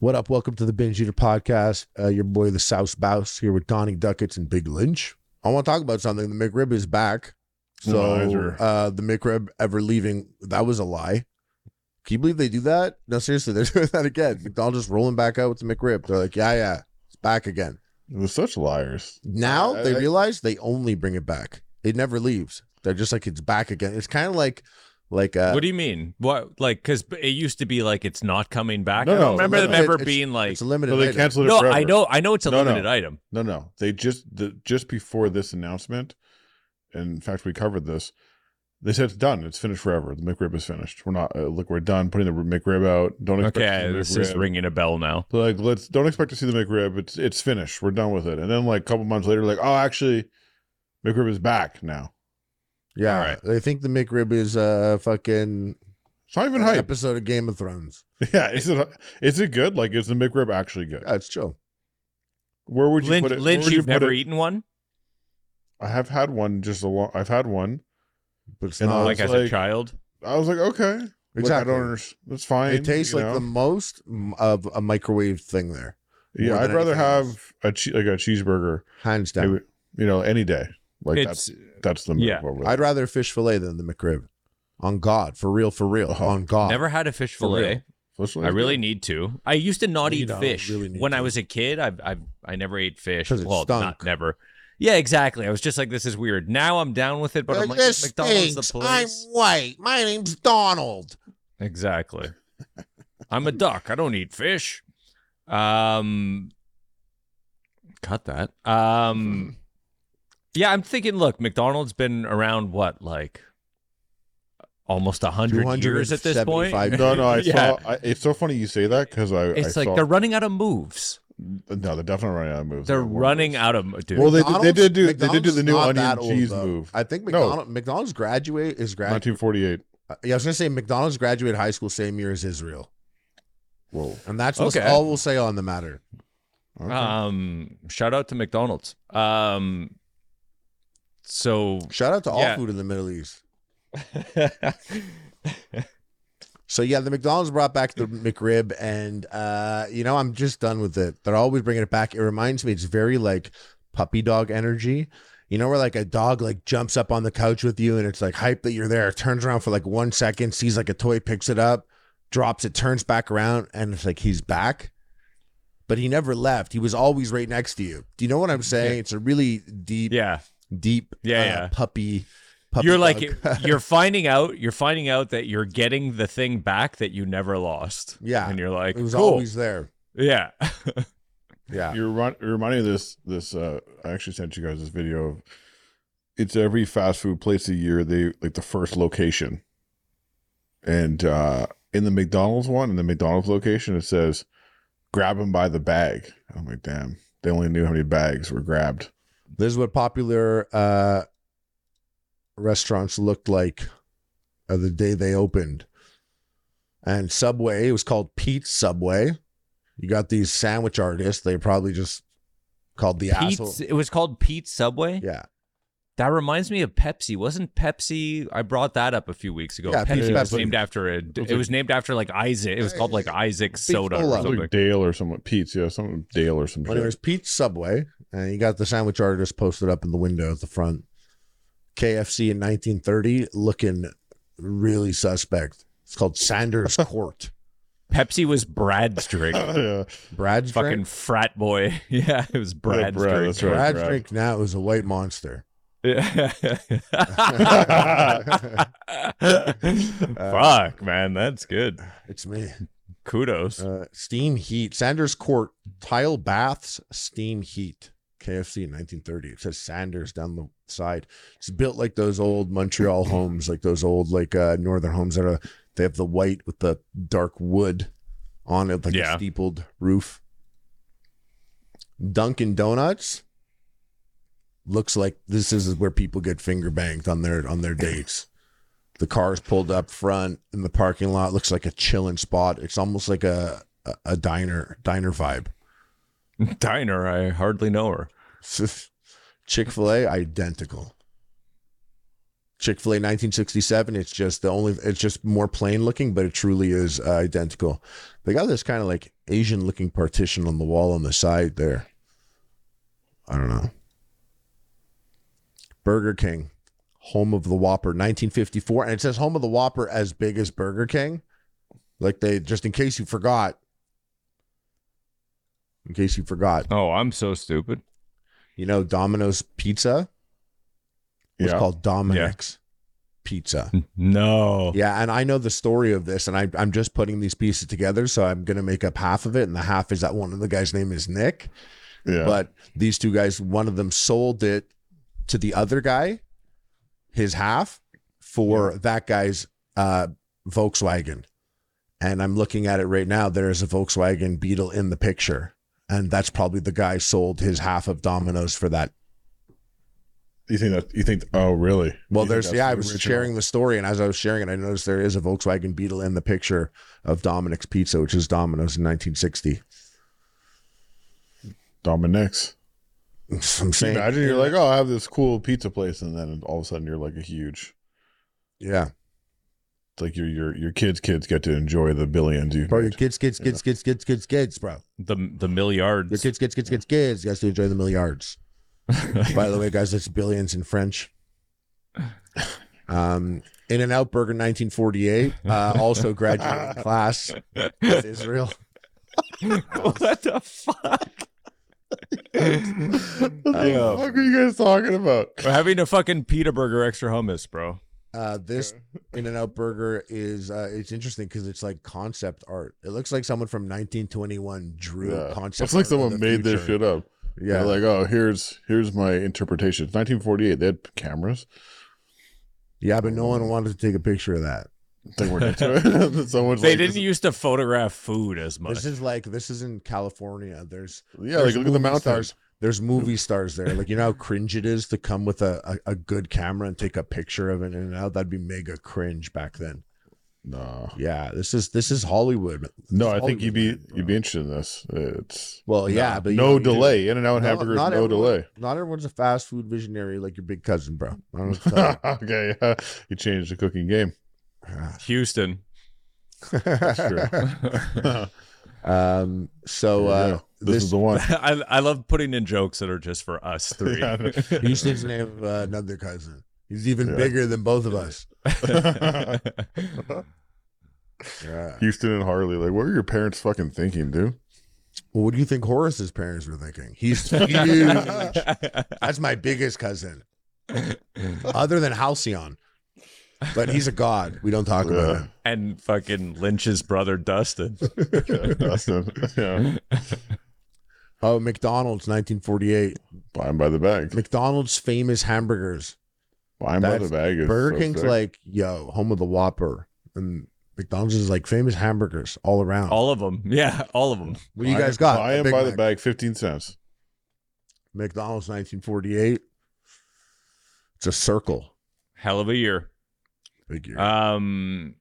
What up? Welcome to the Binge Eater Podcast. Uh, your boy, the South Bouse, here with Donnie Duckets and Big Lynch. I want to talk about something. The McRib is back. So, uh, the McRib ever leaving, that was a lie. Can you believe they do that? No, seriously, they're doing that again. McDonald's just rolling back out with the McRib. They're like, yeah, yeah, it's back again. We're such liars. Now I- they I- realize they only bring it back. It never leaves. They're just like, it's back again. It's kind of like, like, uh, what do you mean? What like? Because it used to be like it's not coming back. No, I don't no, remember no, them ever being like. it's a limited. No, they item. it No, forever. I know, I know it's a No, no. limited item. No, no. They just the, just before this announcement, and in fact, we covered this. They said it's done. It's finished forever. The McRib is finished. We're not. Uh, look, we're done putting the McRib out. Don't expect Okay, to see the this is McRib. ringing a bell now. Like, let's don't expect to see the McRib. It's it's finished. We're done with it. And then like a couple months later, like, oh, actually, McRib is back now. Yeah. All right. They think the McRib is uh, fucking It's not even an hype. episode of Game of Thrones. Yeah, is it is it good? Like, is the McRib actually good? Yeah, it's chill. Where would you Lynch, put it? Lynch you you've put never it? eaten one, I have had one just a long. I've had one. But it's And not like was as a child. I was like, okay, Like, I exactly. don't understand. That's fine. it tastes like know? the most of a microwave thing there, Yeah, I'd rather have else. a che- like a cheeseburger. hands down. maybe, you know, any day. Like It's that's that's the yeah. move over I'd rather fish fillet than the McRib. On God, for real, for real, Oh, on God. never had a fish For real. fillet. Fish I really good. need to. I used to not You eat don't fish really need when I was a kid. I I I never ate fish. it Well, stunk. not never. Yeah, exactly. I was just like, this is weird. Now I'm down with it, but I'm like, is McDonald's the place. I'm white. My name's Donald. Exactly. I'm a duck. I don't eat fish. Um cut that. Um Yeah, I'm thinking look, McDonald's been around what like almost a 100 years at this point. No, no, I Yeah. saw. I, it's so funny you say that because I. It's I like saw, they're running out of moves. no, they're definitely running out of moves. They're They're running moves. out of dude. Well, they did, they did do they did do the new onion that old, cheese though. move. I think No. McDonald's, McDonald's graduate is grad. 1948. uh, Yeah, I was gonna say McDonald's graduated high school same year as Israel, Whoa. and that's what's Okay. all we'll say on the matter. Okay. um shout out to McDonald's. Um so Shout out to all Yeah. food in the Middle East. So yeah, the McDonald's brought back the McRib, and uh, you know I'm just done with it. They're always bringing it back. It reminds me, it's very like puppy dog energy. You know where like a dog like jumps up on the couch with you, and it's like hype that you're there. Turns around for like one second, sees like a toy, picks it up, drops it, turns back around, and it's like he's back. But he never left. He was always right next to you. Do you know what I'm saying? It's a really deep, yeah. Deep, Yeah, uh, yeah. puppy. puppy you're like you're finding out you're finding out that you're getting the thing back that you never lost. Yeah. And you're like, it was cool. always there. Yeah. Yeah. You're, run, you're reminding this. This uh, I actually sent you guys this video of. It's every fast food place a year. They like the first location, and uh in the McDonald's one, in the McDonald's location, it says, "Grab them by the bag." I'm like, damn. They only knew how many bags were grabbed. This is what popular uh, restaurants looked like uh, the day they opened. And Subway, it was called Pete's Subway. You got these sandwich artists. They probably just called the asshole. Pete's it was called Pete's Subway. Yeah. That reminds me of Pepsi. Wasn't Pepsi I brought that up a few weeks ago. Yeah, Pepsi Pete's was Pepsi. named after a it was named after like Isaac. It was called like Isaac soda Cola. or It was something. like Dale or something. Pete's, yeah, something Dale or some Well, shit. there's Pete's Subway. And you got the sandwich artist posted up in the window at the front. KFC in 1930 looking really suspect. It's called Sanders Court. Pepsi was Brad's drink. yeah. Brad's Fucking drink. frat boy. Yeah, it was Brad's Brad, drink. that's right. Brad's Brad. drink now is a white monster. Yeah. Fuck, man, that's good. It's me. Kudos. Uh, steam heat. Sanders Court tile baths, steam heat. KFC in 1930. It says Sanders down the side. It's built like those old Montreal homes, like those old like uh, northern homes that are. They have the white with the dark wood on it, like Yeah. a steepled roof. Dunkin' Donuts looks like this is where people get finger banged on their on their dates. The car's pulled up front in the parking lot. Looks like a chilling spot. It's almost like a a, a diner diner vibe. Diner, I hardly know her. Chick Fil A identical. Chick Fil A 1967. It's just the only. It's just more plain looking, but it truly is uh, identical. They got this kind of like Asian looking partition on the wall on the side there. I don't know. Burger King, home of the Whopper, 1954, and it says home of the Whopper as big as Burger King. Like they just in case you forgot. In case you forgot, Oh, I'm so stupid. you know Domino's Pizza was Yeah. called Dominic's Pizza. No. Yeah, and I know the story of this, and I, I'm just putting these pieces together, so I'm gonna make up half of it, and the half is that one of the guys' name is Nick, Yeah. but these two guys, one of them sold it to the other guy, his half, for that guy's uh, Volkswagen, and I'm looking at it right now. There is a Volkswagen Beetle in the picture, and that's probably the guy sold his half of Domino's for that you think that you think oh really? Well, You there's yeah, I the was original? sharing the story, and as I was sharing it, I noticed there is a Volkswagen Beetle in the picture of Dominic's Pizza, which is Domino's in 1960. Dominic's. I'm saying, Imagine you're like, oh, I have this cool pizza place, and then all of a sudden you're like a huge. yeah, like your your your kids' kids get to enjoy the billions you. bro, your kids, kids, kids, kids, kids, kids, kids, bro, The the milliards. your kids, kids, kids, kids, kids, you guys to enjoy the milliards. By the way, guys, that's billions in French. Um, In and Out Burger 1948, uh, also graduating class in Israel. what the fuck? What the fuck are you guys talking about? We're having a fucking pita burger extra hummus, bro. Uh, this In and Out Burger is uh, it's interesting because it's like concept art. It looks like someone from 1921 drew Yeah. concept. It's like art of someone the made this shit up. Yeah, They're like, oh, here's here's my interpretation. It's 1948. They had cameras. yeah, but no one wanted to take a picture of that. They weren't into it. Someone's They like, didn't this- used to photograph food as much. This is like this is in California. There's yeah, there's like look at the mountains. stars. There's movie stars there. Like you know how cringe it is to come with a, a, a good camera and take a picture of it and out. That'd be mega cringe back then. No, Yeah, this is this is Hollywood. This no, is I think you'd be Hollywood, bro. you'd be interested in this. It's Well, yeah, no, but no know, delay. In and out No, hamburgers, no everyone- delay. Not everyone's a fast food visionary like your big cousin, bro. I don't know what to tell you. okay, yeah. you changed the cooking game. Houston. That's true. Um. So uh, Yeah, this, this, is the one. I I love putting in jokes that are just for us three. Yeah. Houston's name uh, another cousin. He's even Yeah. bigger than both of us. Yeah. Houston and Harley, like, what were your parents fucking thinking, dude? Well, what do you think Horace's parents were thinking? He's huge. That's my biggest cousin, other than Halcyon. But he's a god. We don't talk about Yeah. him. and fucking Lynch's brother Dustin. Yeah, Dustin. yeah. Oh, McDonald's, 1948. Buy 'em by the bag. McDonald's famous hamburgers. Buy 'em by That's- the bag. is Burger so King's sick. like, yo, home of the Whopper. And McDonald's is like famous hamburgers all around. All of them. Yeah, all of them. what do you Buy- guys got? Buy A 'em Big by the Mac. bag, 15 cents. McDonald's, 1948. It's a circle. Hell of a year. Big year. Um,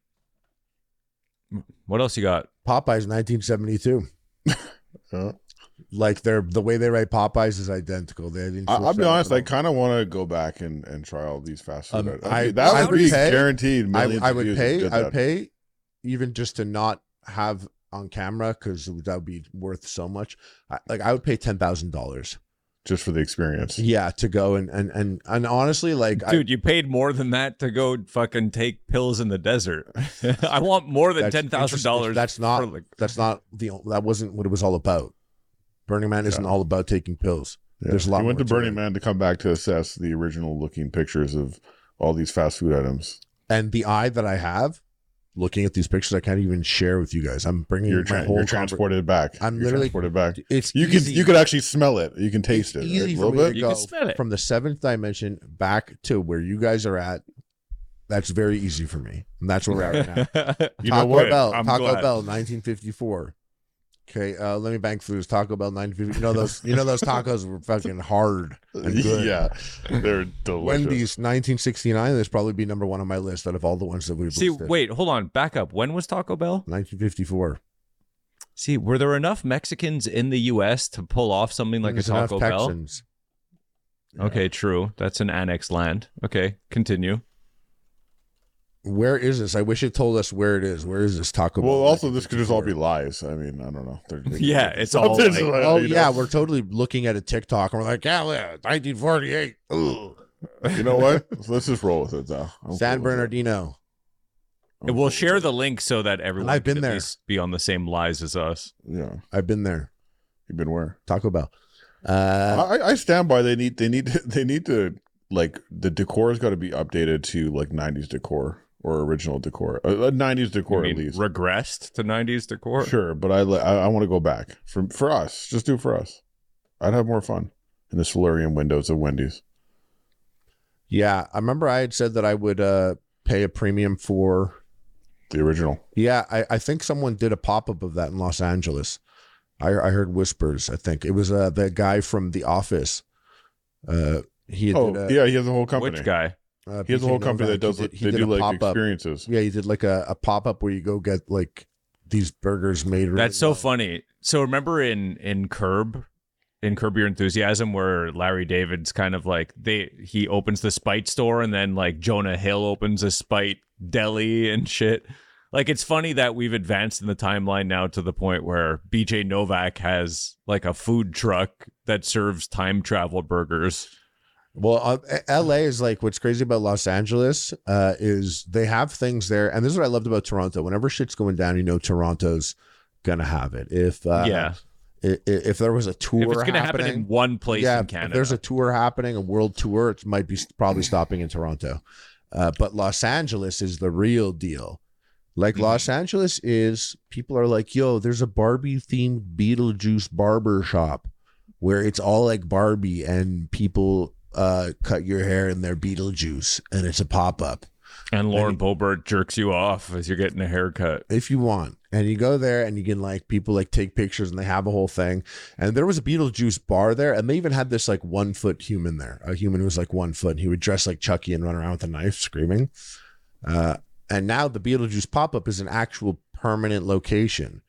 what else you got? Popeyes, 1972. Yeah. Like they're the way they write Popeyes is identical. They didn't I, I'll be honest, I kind of want to go back and, and try all these fast food. Um, items. I- that I would would be pay- guaranteed. I, I would pay. I would pay, even just to not have on camera because that would be worth so much. I, like I would pay ten thousand dollars. just for the experience. Yeah, to go and and and and honestly, like I, Dude, you paid more than that to go fucking take pills in the desert. I want more than ten thousand dollars. That's not. that's not the. That wasn't what it was all about. Burning Man isn't Yeah. all about taking pills. Yeah. There's a lot He went more to to Burning. Man to come back to assess the original looking pictures of all these fast food items. And the eye that I have, looking at these pictures, I can't even share with you guys. I'm bringing You're, my tra- whole you're conver- transported back. I'm You're literally- transported back. It's You easy. can you could actually smell it. You can taste It's it. easy right? A little me to bit. You can smell it. from the seventh dimension back to where you guys are at. That's very easy for me, and that's where we're at right now. You know Taco what? Bell, I'm Taco glad. Bell, 1954. Okay, uh, let me bank foods. Taco Bell nine fifty. You know those. You know those tacos were fucking hard and good. yeah, they're delicious. Wendy's nineteen sixty nine. This probably be number one on my list out of all the ones that we've See, listed. wait, hold on, back up. When was Taco Bell? nineteen fifty four. See, were there enough Mexicans in the U.S. to pull off something like a Taco Bell? Texans. Okay, true. That's an annexed land. Okay, continue. Where is this? I wish it told us where it is. Where is this Taco Bell? Well, also this could just all be lies. I mean, I don't know. They're- they- Yeah, it's all like- like- Oh you know? yeah, we're totally looking at a TikTok and we're like, yeah, nineteen forty eight. You know what? So let's just roll with it, though. I'm San cool with it. Bernardino. I'm we'll share the link so that everyone I've can been at there. least be on the same lies as us. Yeah, I've been there. you've been where? Taco Bell. Uh, I, I stand by. They need. They need. To, they need to like the decor has got to be updated to like '90s decor or original decor. A, a '90s You decor mean at least. regressed to '90s decor? Sure, but I I, I want to go back for for us. Just do it for us. I'd have more fun in the solarium windows of Wendy's. yeah, I remember I had said that I would uh, pay a premium for. The original. Yeah, I, I think someone did a pop up of that in Los Angeles. I, I heard whispers. I think it was uh, the guy from The Office. Uh, he Oh did a, yeah, he has a whole company. Which guy? Uh, He has a whole company that Novak. does. He did, he they did do a like pop-up. experiences. Yeah, he did like a, a pop up where you go get like these burgers made. really That's so well. funny. So remember in in Curb, in Curb Your Enthusiasm, where Larry David's kind of like they he opens the Spite store and then like Jonah Hill opens a Spite deli and shit. Like it's funny that we've advanced in the timeline now to the point where BJ Novak has like a food truck that serves time travel burgers. Well, uh, L.A. is like what's crazy about Los Angeles uh, is they have things there, and this is what I loved about Toronto. Whenever shit's going down, you know Toronto's gonna have it. If uh, yeah, if there was a tour, if it's gonna happen in one place yeah, in if there's a tour happening, a world tour, it might be probably stopping in Toronto. Uh, but Los Angeles is the real deal. Like Mm-hmm. Los Angeles is, people are like, yo, there's a Barbie themed Beetlejuice barber shop where it's all like Barbie and people uh, cut your hair in their Beetlejuice and it's a pop up and Lauren Boebert jerks you off as you're getting a haircut. if you want. And you go there and you can like people like take pictures and they have a whole thing. And there was a Beetlejuice bar there, and they even had this like one foot human there. A human who was like one foot. And he would dress like Chucky and run around with a knife screaming. Uh, and now the Beetlejuice pop up is an actual permanent location.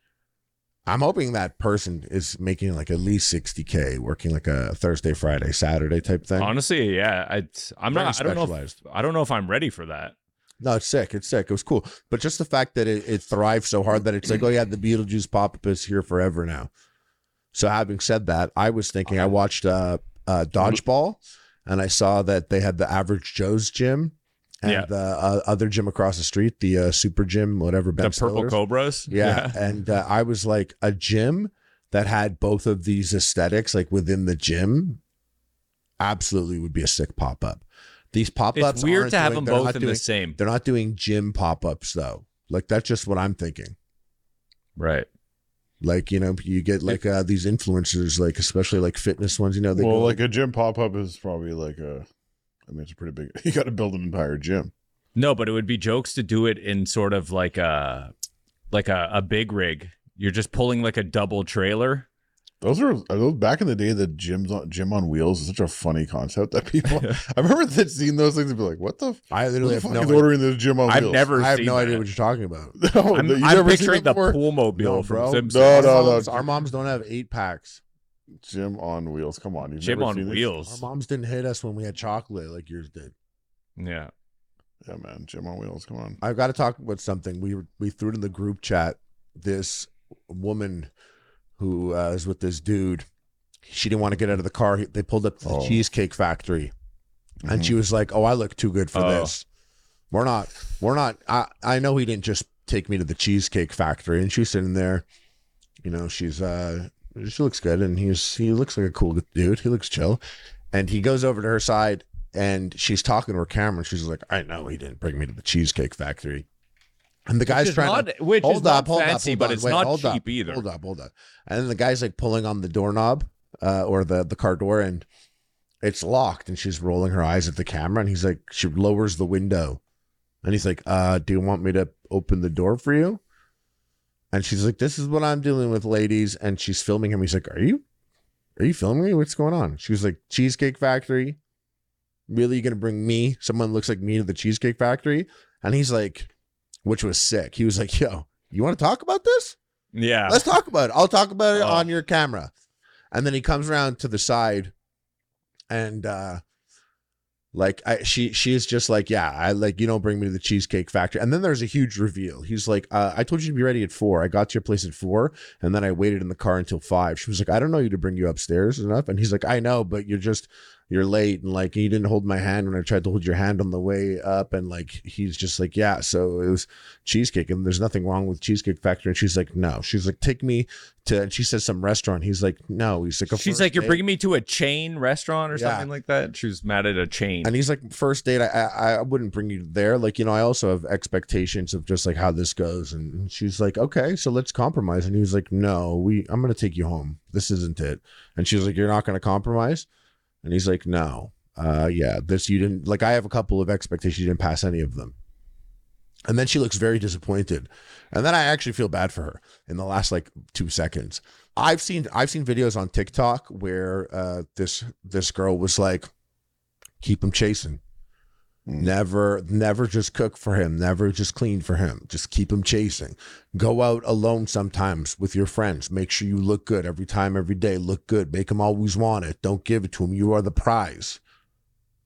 I'm hoping that person is making like at least 60K working like a Thursday, Friday, Saturday type thing. Honestly, yeah, I, I'm Very not. I don't know. If. I don't know if I'm ready for that. No, it's sick. It's sick. It was cool. But just the fact that it, it thrives so hard that it's like, oh yeah, the Beetlejuice pop up is here forever now. So having said that, I was thinking I watched uh, uh dodgeball and I saw that they had the average Joe's gym and Yeah. the uh, other gym across the street, the uh, super gym, whatever. Ben the purple cobras. Yeah. And uh, I was like, a gym that had both of these aesthetics, like within the gym, absolutely would be a sick pop up. These pop ups. It's weird to have them both in the same. They're not doing gym pop ups though. Like that's just what I'm thinking. Right. Like you know, you get like uh, these influencers, like especially like fitness ones. You know, they well, go like a gym pop up is probably like a. I mean, it's a pretty big. You got to build an entire gym. No, but it would be jokes to do it in sort of like a like a, a big rig. You're just pulling like a double trailer. Those are, are those back in the day. The gyms on gym on wheels is such a funny concept that people. I remember that seeing those things and be like, "What the? F- I who literally the have fuck no. is ordering this gym on I've wheels?" never. I have seen no idea what you're talking about. No, I'm, you've I'm never seen picturing that the pool mobile No, from bro. Simpsons. No, Our no, no. Our moms don't have eight packs. Gym on wheels. Come on, you've Gym never on seen this? Our wheels. moms didn't hit us when we had chocolate like yours did. Yeah. Yeah, man, Jim on wheels. Come on. I've got to talk about something. We we threw it in the group chat. This woman who uh, is with this dude, she didn't want to get out of the car. They pulled up to the Oh. cheesecake factory, and Mhm. she was like, "Oh, I look too good for Oh. this. We're not. We're not. I I know he didn't just take me to the cheesecake factory." And she's sitting there, you know, she's uh, she looks good, and he's he looks like a cool dude. He looks chill, and he goes over to her side. And she's talking to her camera. And she's like, "I know he didn't bring me to the cheesecake factory." And the guy's trying to not, which hold is up, hold fancy, up, hold but on. it's Wait, not hold cheap up, either. Hold up, hold up. And then the guy's like pulling on the doorknob uh, or the the car door, and it's locked. And she's rolling her eyes at the camera, and he's like, she lowers the window, and he's like, uh, "Do you want me to open the door for you?" And she's like, "This is what I'm dealing with, ladies." And she's filming him. He's like, "Are you, are you filming me? What's going on?" She was like, "Cheesecake Factory. Really, you're gonna bring me, someone looks like me, to the Cheesecake Factory?" And he's like, which was sick. He was like, "Yo, you want to talk about this? Yeah. Let's talk about it. I'll talk about it Oh. on your camera." And then he comes around to the side, and uh like I, she she is just like yeah i like you don't bring me to the cheesecake factory. And then there's a huge reveal. He's like uh, i told you to be ready at four. I got to your place at four and then i waited in the car until five. She was like i don't know you to bring you upstairs enough and he's like i know but you're just you're late and like you didn't hold my hand when i tried to hold your hand on the way up and like he's just like yeah so it was cheesecake and there's nothing wrong with cheesecake factory and she's like no she's like take me to and she says some restaurant he's like no he's like a She's like, you're date." bringing me to a chain restaurant or Yeah. something like that. She was mad at a chain. And he's like, first date, I, I I wouldn't bring you there. Like, you know, I also have expectations of just like how this goes. And she's like, okay, so let's compromise. And he was like, no, we, I'm gonna take you home. This isn't it. And she's like, you're not gonna compromise. And he's like, no, uh, yeah, this you didn't like. I have a couple of expectations. You didn't pass any of them. And then she looks very disappointed. And then I actually feel bad for her in the last like two seconds. I've seen I've seen videos on TikTok where uh, this this girl was like, keep him chasing. Mm. Never, never just cook for him. Never just clean for him. Just keep him chasing. Go out alone sometimes with your friends. Make sure you look good every time, every day. Look good. Make him always want it. Don't give it to him. You are the prize.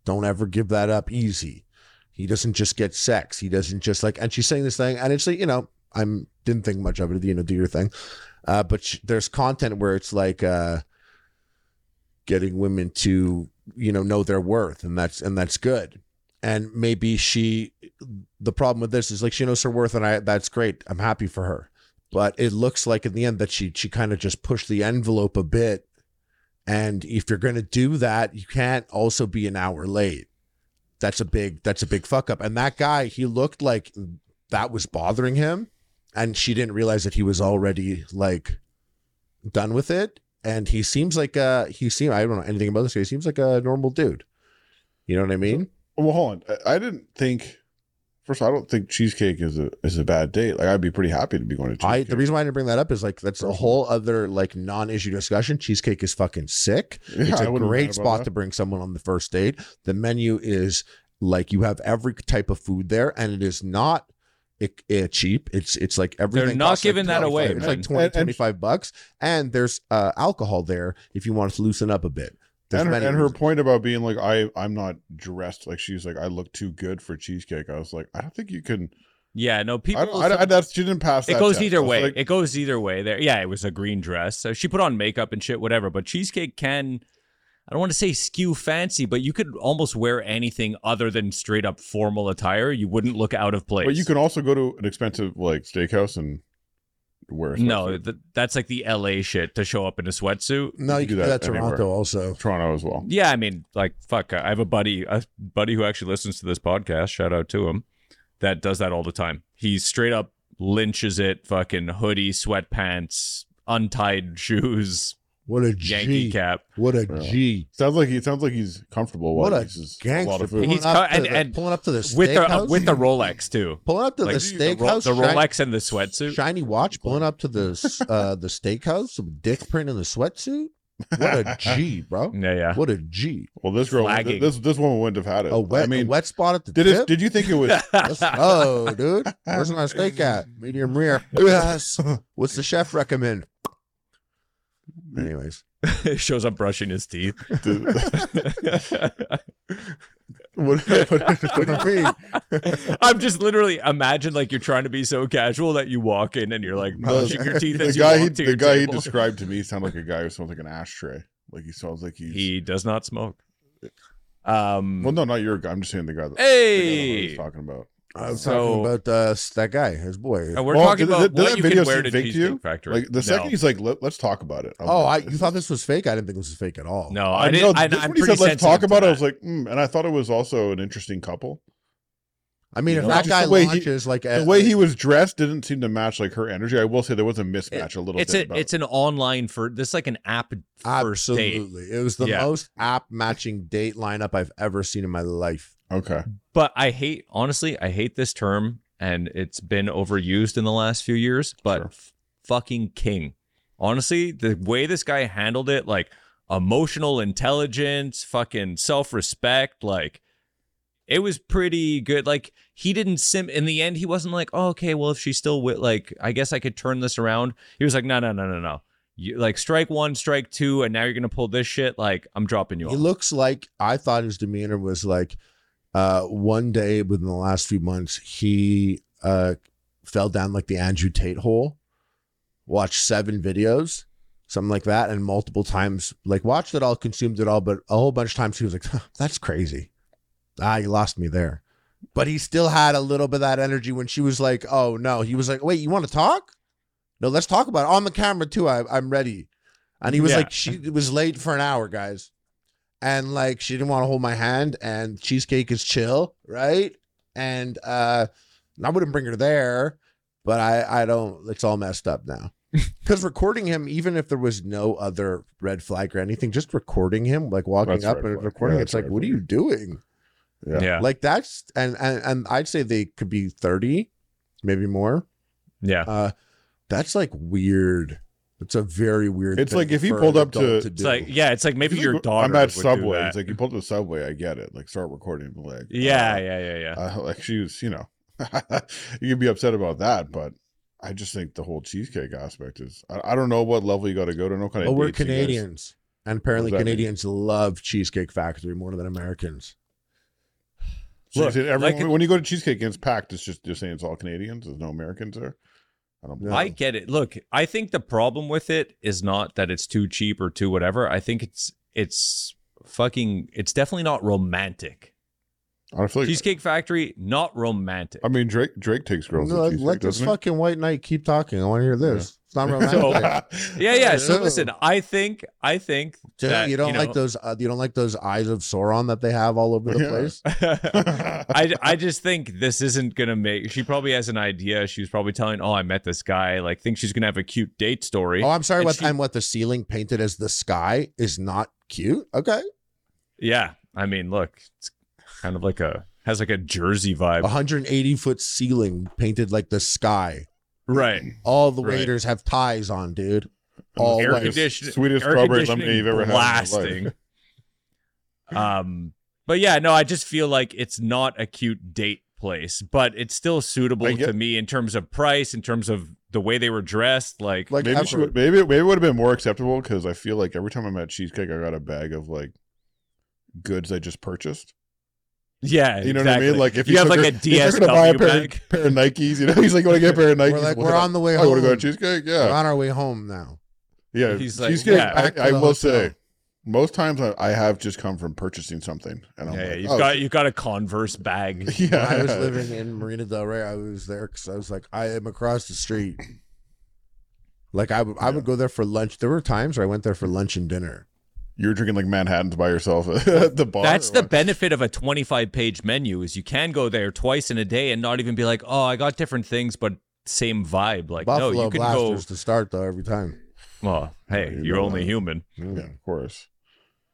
Don't ever give that up easy. He doesn't just get sex. He doesn't just like, and she's saying this thing, and it's like, you know, I'm didn't think much of it, you know, do your thing. Uh, but there's content where it's like uh, getting women to, you know, know their worth, and that's and that's good. And maybe she, the problem with this is like she knows her worth, and I that's great. I'm happy for her. But it looks like in the end that she she kind of just pushed the envelope a bit. And if you're gonna do that, you can't also be an hour late. That's a big that's a big fuck up. And that guy, he looked like that was bothering him and she didn't realize that he was already like done with it and he seems like uh he seemed i don't know anything about this guy he seems like a normal dude you know what i mean Well, hold on. I, I didn't think. First, of all, I don't think cheesecake is a is a bad date. Like, I'd be pretty happy to be going to cheesecake. i the reason why i didn't bring that up is like that's a whole other like non-issue discussion cheesecake is fucking sick Yeah, it's I a wouldn't great spot that. to bring someone on the first date the menu is like you have every type of food there and it is not it, it cheap it's it's like everything They're not costs, like, giving that away, it's man. like 20 And- and- 25 bucks and there's uh alcohol there if you want to loosen up a bit There's and her, and her point about being like I I'm not dressed like she's like I look too good for cheesecake. I was like I don't think you can. yeah, no, people. I, I, that's she didn't pass. it that goes test. Either way. like, it goes either way. There, yeah, it was a green dress. So she put on makeup and shit, whatever. But cheesecake can, I don't want to say skew fancy, but you could almost wear anything other than straight up formal attire. You wouldn't look out of place. but you can also go to an expensive like steakhouse and wear. No, sweatsuit. th- that's like the LA shit to show up in a sweatsuit. no you you can can do do that that toronto anywhere. also Toronto as well. Yeah, I mean, like, fuck. I have a buddy, a buddy who actually listens to this podcast. Shout out to him. That does that all the time. He straight up lynches it. Fucking hoodie, sweatpants, untied shoes, what a Yankee g cap. what a Yeah. g Sounds like he sounds like he's comfortable. what while a he eats a gangster lot of food. He's up cu- and- the- and pulling up to the With the uh, with the Rolex too. pulling up to Like, the the, Ro- steakhouse the shine- Rolex and the sweatsuit. shiny watch pulling up to the s- uh the steakhouse with dick print in the sweatsuit what a g bro Yeah, yeah. what a g Well, this girl, Flagging. this this woman wouldn't have had it. a wet I mean, a wet spot at the did tip it? Did you think it was? Oh, dude, where's my steak at? Medium rare. Yes. What's the chef recommend? Anyways, it shows up brushing his teeth. what, what, what do you mean? I'm just literally imagine like you're trying to be so casual that you walk in and you're like brushing your teeth the guy he the guy he described to me sounded like a guy who smells like an ashtray. Like he smells like he's. He does not smoke. Um. well, no, not your guy. I'm just saying the guy. That, Hey! the guy talking about. I was So- talking about uh, that guy, his boy. and we're Well, talking did- about did what that you video can wear seem to fake to you? Factory. Like the second no. he's like, Let, "Let's talk about it." I'm Oh, I you thought this was fake? I didn't think this was fake at all. no, I I didn't. know. I, this- I'm when he pretty said, "Let's talk about it," I was like, mm, and I thought it was also an interesting couple. I mean, You if know, that guy the way he- like The a, way he was dressed didn't seem to match like her energy. I will say there was a mismatch a little it's bit. a, it's an online for this like an app first date. absolutely, it was the Yeah. most app matching date lineup I've ever seen in my life. Okay. But I hate honestly, I hate this term and it's been overused in the last few years. But Sure. fucking king. Honestly, the way this guy handled it, like emotional intelligence, fucking self respect, like it was pretty good. Like he didn't sim in the end. He wasn't like, oh, okay, well, if she's still with, like, I guess I could turn this around. He was like, no, no, no, no, no. You like strike one, strike two, and now you're gonna pull this shit. Like I'm dropping you He off. looks like I thought his demeanor was like uh one day within the last few months he uh fell down like the Andrew Tate hole, watched seven videos, something like that, and multiple times like watched it all, consumed it all, but a whole bunch of times he was like, That's crazy. Ah, you lost me there. But he still had a little bit of that energy when she was like, Oh no. He was like, Wait, you want to talk? No, let's talk about it. On the camera too. I, I'm ready. And he was Yeah. like, she was late for an hour, guys and like she didn't want to hold my hand and cheesecake is chill right? And uh i wouldn't bring her there but i i don't it's all messed up now. Because recording him even if there was no other red flag or anything just recording him like walking That's up and flag. recording Yeah, it's like red what are you doing? Yeah. yeah, like that's and, and and i'd say they could be 30 maybe more. Yeah. uh that's like weird it's a very weird It's thing like if you pulled up to- adult It's like yeah, it's like maybe It's your like, daughter. I'm at Subway. It's like you pulled to the Subway. I get it. Like start recording. Like yeah, uh, yeah, yeah, yeah. uh, like she was, you know, you can be upset about that, but I just think the whole cheesecake aspect is. I, I don't know what level you got to go to. No kind Oh, of. we're dates you guys- Canadians. And apparently What does that mean? Canadians love Cheesecake Factory more than Americans. So Look, everyone, like- when you go to cheesecake and it's packed, it's just you're saying it's all Canadians. There's no Americans there. I don't. No. I get it. Look, I think the problem with it is not that it's too cheap or too whatever. I think it's it's fucking it's definitely not romantic. I feel like. Cheesecake Factory, not romantic. I mean, Drake Drake takes girls. No, to let this doesn't he? fucking white knight keep talking. I want to hear this. It's not romantic. So- yeah, yeah. So listen, I think I think that, you don't know, like those? Uh, you don't like those eyes of Sauron that they have all over the Yeah. place? I, I just think this isn't gonna make. She probably has an idea. She was probably telling, "Oh, I met this guy." Like, think she's gonna have a cute date story. Oh, I'm sorry. And What she- and what the ceiling painted as the sky is not cute. Okay, yeah, I mean, look, it's kind of like a has like a Jersey vibe, 180 foot ceiling painted like the sky. Right? All the Right. waiters have ties on, dude. All Air conditioning, sweetest air strawberry conditioning lemonade you've ever blasting. had. in your life. Um, but yeah, no, I just feel like it's not a cute date place, but it's still suitable get- to me in terms of price, in terms of the way they were dressed. Like, Like maybe she would, maybe maybe it would have been more acceptable because I feel like every time I'm at cheesecake, I got a bag of like goods I just purchased. Yeah, You know what I mean? Like if you have like her- a if you're gonna buy a pair, bag. pair of Nikes, you know, he's like, "Want to get a pair of Nikes?" We're like, we're on the way Oh, you want to go home. to cheesecake? Yeah, We're on our way home now. yeah. He's like, cheesecake. yeah. Back I, I will hotel. say, most times I, I have just come from purchasing something, and I'm Yeah, yeah, like, you've oh, got you've got a Converse bag. yeah. When I was living in Marina Del Rey, I was there because I was like, I am across the street. Like I would, I would go there for lunch. There were times where I went there for lunch and dinner. You were drinking like Manhattans by yourself at the bar. That's the what? benefit of a 25 page menu is you can go there twice in a day and not even be like, oh, I got different things, but same vibe. Like, Buffalo no, you can Blasters to start though every time. go. Well, hey, You you're only that. human. Yeah, of course.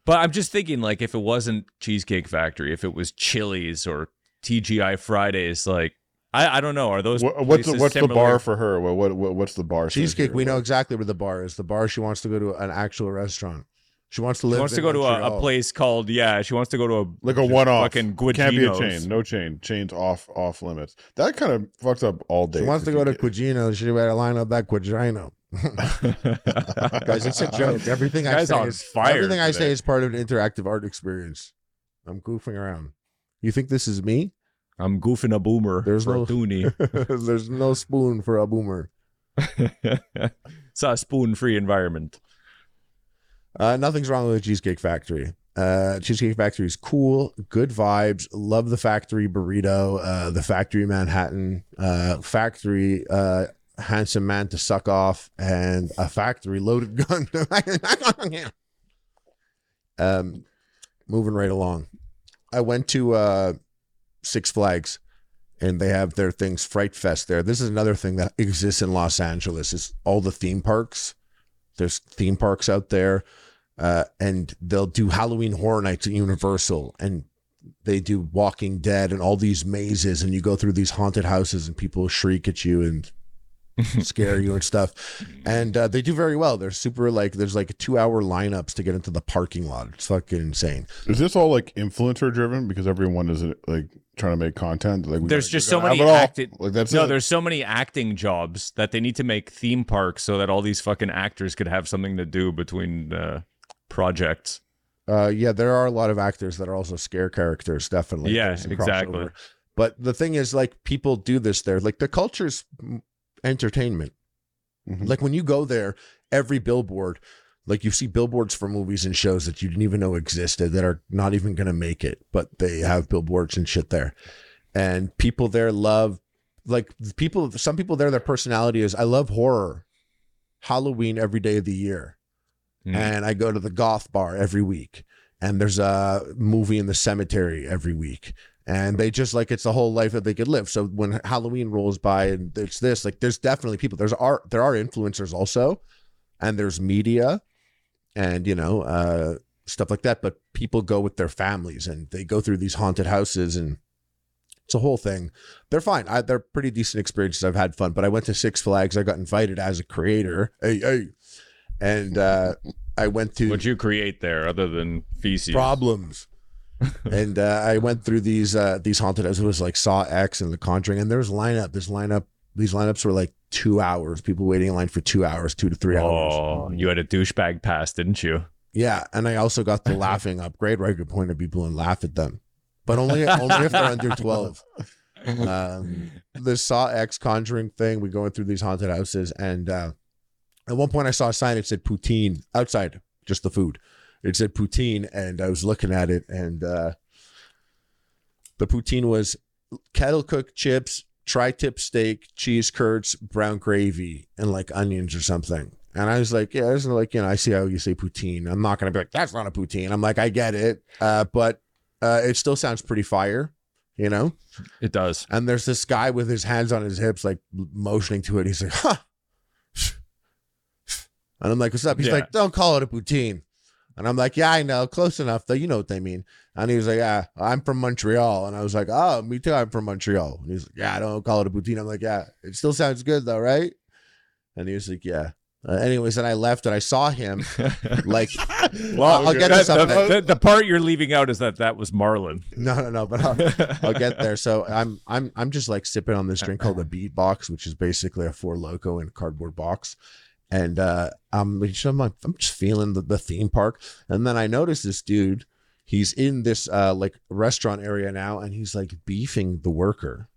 But I'm just thinking, like, if it wasn't Cheesecake Factory, if it was Chili's or TGI Fridays, like, I, I don't know. Are those What, what's the, places what's the bar for her? What, what what what's the bar? says Cheesecake, we know exactly where the bar is. The bar she wants to go to an actual restaurant. She wants to She live. wants to in go to a, a place called yeah. She wants to go to a like a one off. fucking Can't be a chain. No chain. Chains off off limits. That kind of fucks up all day. She wants to go to Quagino. She better line up that Quagino. Guys, it's a joke. Everything I say is fire everything I say is part of an interactive art experience. I'm goofing around. You think this is me? I'm goofing a boomer. There's for no- a. There's no spoon for a boomer. it's a spoon free environment. Uh, nothing's wrong with Cheesecake Factory. Uh, Cheesecake Factory is cool, good vibes. Love the factory burrito, uh, the factory Manhattan, uh, factory uh, handsome man to suck off, and a factory loaded gun. um, moving right along. I went to uh, Six Flags, and they have their things Fright Fest there. This is another thing that exists in Los Angeles. Is all the theme parks. There's theme parks out there, uh, and they'll do Halloween Horror Nights at Universal, and they do Walking Dead and all these mazes, and you go through these haunted houses, and people shriek at you, and scare you and stuff. And uh, they do very well. They're super like there's like two hour lineups to get into the parking lot. It's fucking insane. Is this all like influencer driven because everyone is like trying to make content? Like we There's gotta- just so many have it all. acted- Like that's no, it. there's so many acting jobs that they need to make theme parks so that all these fucking actors could have something to do between uh, projects. Uh, yeah, there are a lot of actors that are also scare characters. Definitely. Yeah, exactly. crossover. But the thing is, like, people do this there. Like, the culture's entertainment. Mhm. Like, when you go there, every billboard, like, you see billboards for movies and shows that you didn't even know existed that are not even going to make it, but they have billboards and shit there. And people there love, like, people, some people there, their personality is, I love horror, Halloween every day of the year Mm. and I go to the goth bar every week. And there's a movie in the cemetery every week. And they just like it's the whole life that they could live. So when Halloween rolls by and it's this, like there's definitely people. There's art, there are influencers also, and there's media and you know, uh stuff like that. But people go with their families and they go through these haunted houses and it's a whole thing. They're fine. I, they're pretty decent experiences. I've had fun. But I went to Six Flags. I got invited as a creator. Hey, hey. And uh I went to What'd you create there other than feces? problems. and uh, I went through these uh, these haunted houses. It was like Saw X and The Conjuring, and there was lineup. This lineup, these lineups were like two hours. People waiting in line for two hours, two to three hours. Oh, you had a douchebag pass, didn't you? Yeah, and I also got the laughing upgrade where I could point at people and laugh at them, but only only if they're under twelve. Um, the Saw X Conjuring thing, we going through these haunted houses, and uh, at one point I saw a sign that said poutine outside, just the food. It said poutine, and I was looking at it, and uh, the poutine was kettle cooked chips, tri-tip steak, cheese curds, brown gravy, and like onions or something. And I was like, yeah, this is like, you know, I see how you say poutine. I'm not gonna be like, that's not a poutine. I'm like, I get it, uh, but uh, it still sounds pretty fire, you know. It does. And there's this guy with his hands on his hips, like motioning to it. He's like, huh. And I'm like, what's up? He's Yeah. like, don't call it a poutine. And I'm like, yeah, I know, close enough though. You know what they mean. And he was like, yeah, I'm from Montreal. And I was like, oh, me too. I'm from Montreal. And he's like, yeah, I don't call it a poutine. I'm like, yeah, it still sounds good though, right? And he was like, yeah. Uh, anyways, and I left and I saw him like, well, I'll get to That- something. the, the- the part you're leaving out is that that was Marlon. No, no, no. But I'll, I'll get there. So I'm I'm I'm just like sipping on this drink called a BeatBox, which is basically a Four Loko in a cardboard box. And uh I'm just, I'm, like, I'm just feeling the, the theme park. And then I notice this dude, he's in this uh like restaurant area now, and he's like beefing the worker.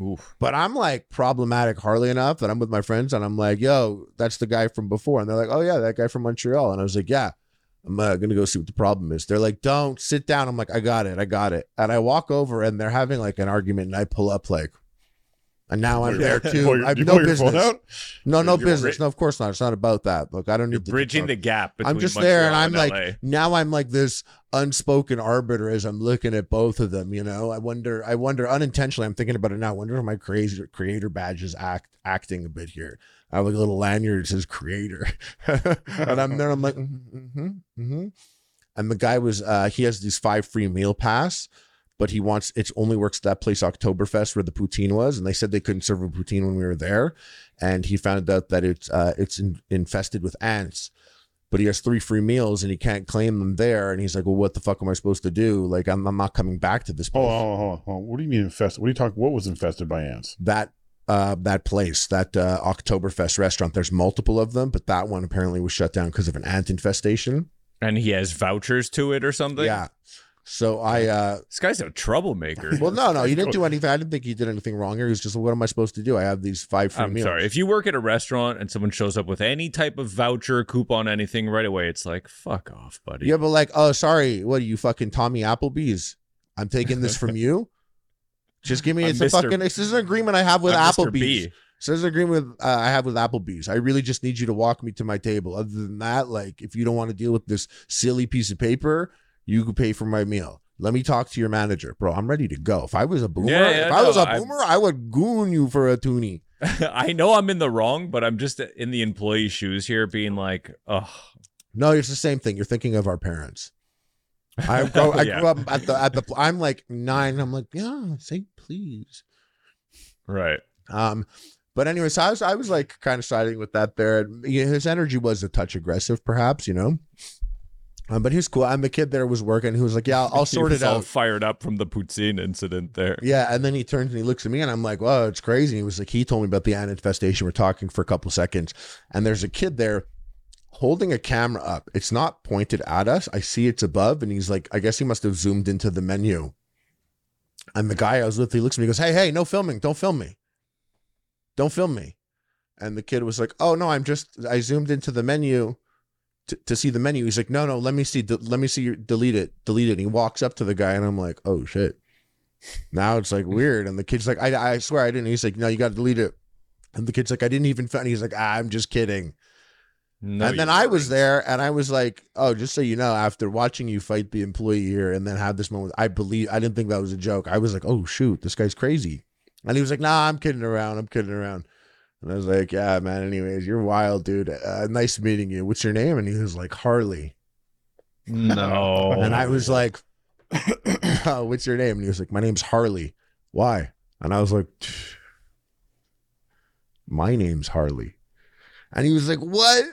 Oof. But I'm like problematic hardly enough that I'm with my friends and I'm like, yo, that's the guy from before. And they're like, oh, yeah, that guy from Montreal. And I was like, yeah, I'm uh, going to go see what the problem is. They're like, don't sit down. I'm like, I got it. I got it. And I walk over and they're having like an argument and I pull up like, and now I'm there too. Your- I have no pull your phone business. No, no You're business. No, of course not. It's not about that. Look, I don't You're need to bridging the gap between I'm just there and I'm like LA. now I'm like this unspoken arbiter as I'm looking at both of them, you know. I wonder I wonder unintentionally I'm thinking about it now. I wonder if my creator creator badge is act acting a bit here. I have like a little lanyard that says creator. and I'm there, I'm like, mm-hmm, mm-hmm. And the guy was uh he has these five free meal pass, but he wants it only works at that place Oktoberfest where the poutine was, and they said they couldn't serve a poutine when we were there. And he found out that it's uh it's in, infested with ants but he has three free meals and he can't claim them there. And he's like, well, what the fuck am I supposed to do? Like, I'm, I'm not coming back to this place. Hold on, hold on, hold on, hold on. What do you mean infested? What do you talk? What was infested by ants? That, uh, that place, that uh, Oktoberfest restaurant, there's multiple of them, but that one apparently was shut down because of an ant infestation. and he has vouchers to it or something. Yeah. So I, uh, This guy's a troublemaker. well, no, no, he didn't do anything. I didn't think he did anything wrong here. He was just, like, what am I supposed to do? I have these five free I'm meals. sorry. If you work at a restaurant and someone shows up with any type of voucher, coupon, anything right away, it's like, fuck off, buddy. Yeah, but like, oh, sorry, what are you fucking Tommy Applebee's? I'm taking this from you. Just give me I'm it's a fucking. This is an agreement I have with I'm Mr. Applebee's. So there's an agreement with, uh, I have with Applebee's. I really just need you to walk me to my table. Other than that, like if you don't want to deal with this silly piece of paper, you could pay for my meal. Let me talk to your manager, bro. I'm ready to go. If I was a boomer, Yeah, yeah, if I was no, a boomer, I would goon you for a toonie. I know I'm in the wrong, but I'm just in the employee shoes here, being like, oh, No, it's the same thing. You're thinking of our parents. I go. I Yeah. grew up at the at the. I'm like nine. I'm like, yeah, say please. right. Um, But anyway, so I was I was like kind of siding with that there. And, you know, his energy was a touch aggressive, perhaps, you know. Um, but he was cool. And the kid there was working. He was like, "Yeah, I'll, I'll He sort was it all out." fired up from the poutine incident there. Yeah, and then he turns and he looks at me, and I'm like, "Whoa, it's crazy." He was like, he told me about the ant infestation. We're talking for a couple seconds, and there's a kid there holding a camera up. It's not pointed at us. I see it's above, and he's like, I guess he must have zoomed into the menu. And the guy I was with, he looks at me, he goes, "Hey, hey, no filming! Don't film me! Don't film me!" And the kid was like, "Oh no, I'm just I zoomed into the menu." To, to see the menu, he's like, no, no, let me see, de- let me see, your, delete it, delete it. And he walks up to the guy, and I'm like, oh shit, now it's like weird. And the kid's like, I, I swear I didn't. He's like, no, you got to delete it. And the kid's like, I didn't even. Fin-. He's like, ah, I'm just kidding. No, and then I was there, and I was like, oh, just so you know, after watching you fight the employee here, and then have this moment, I believe I didn't think that was a joke. I was like, oh shoot, this guy's crazy. And he was like, nah, I'm kidding around. I'm kidding around. And I was like, yeah, man. Anyways, you're wild, dude. Uh, nice meeting you. What's your name? And he was like, Harley. No. And I was like, oh, what's your name? And he was like, my name's Harley. Why? And I was like, my name's Harley. And he was like, what?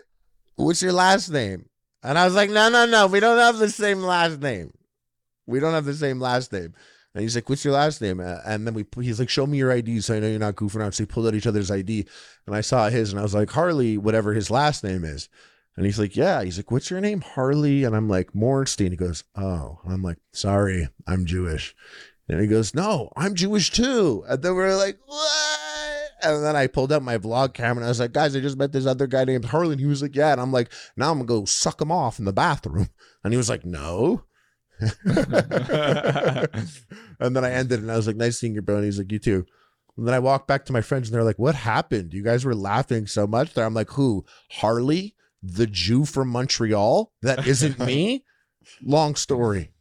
What's your last name? And I was like, no, no, no. We don't have the same last name. We don't have the same last name. And he's like, what's your last name? And then we, he's like, show me your ID so I know you're not goofing around. So he pulled out each other's ID and I saw his and I was like, Harley, whatever his last name is. And he's like, yeah. He's like, what's your name? Harley. And I'm like, Morenstein. He goes, oh. And I'm like, sorry, I'm Jewish. And he goes, no, I'm Jewish too. And then we're like, what? And then I pulled out my vlog camera and I was like, guys, I just met this other guy named Harley. And he was like, yeah. And I'm like, now I'm going to go suck him off in the bathroom. And he was like, no. and then I ended and I was like, nice seeing you, bro. And he's like, you too. And then I walked back to my friends and they're like, what happened? You guys were laughing so much there. I'm like, who? Harley, the Jew from Montreal? That isn't me? Long story.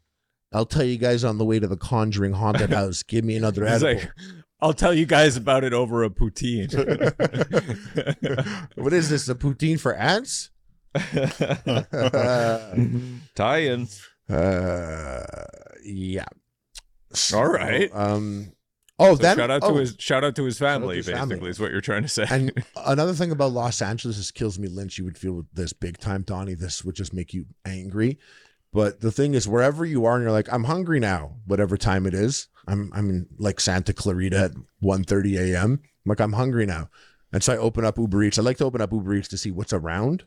I'll tell you guys on the way to the Conjuring Haunted House. Give me another He's edible. like, I'll tell you guys about it over a poutine. what is this? A poutine for ants? Uh, yeah. All right. Um. Oh, So then shout out oh, to his shout out to his family, his basically, family. is what you're trying to say. And another thing about Los Angeles is kills me, Lynch. You would feel this big time, Donnie. This would just make you angry. But the thing is, wherever you are, and you're like, I'm hungry now, whatever time it is. I'm I'm in like Santa Clarita at 1.30 a.m. I'm like, I'm hungry now. And so I open up Uber Eats. I like to open up Uber Eats to see what's around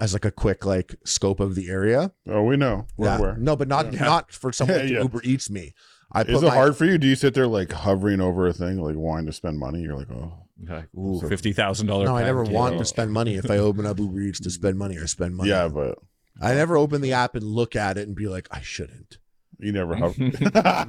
as like a quick like scope of the area. Oh, we know. We're Yeah. aware. No, but not Yeah. not for someone Yeah, to yeah. Uber Eats me. I Is put it my, hard for you? Do you sit there like hovering over a thing, like wanting to spend money? You're like, oh, like, ooh, So- fifty thousand dollar. No, I never want to spend money. If I open up Uber Eats to spend money, I spend money. yeah, but I never open the app and look at it and be like, I shouldn't. You never hover.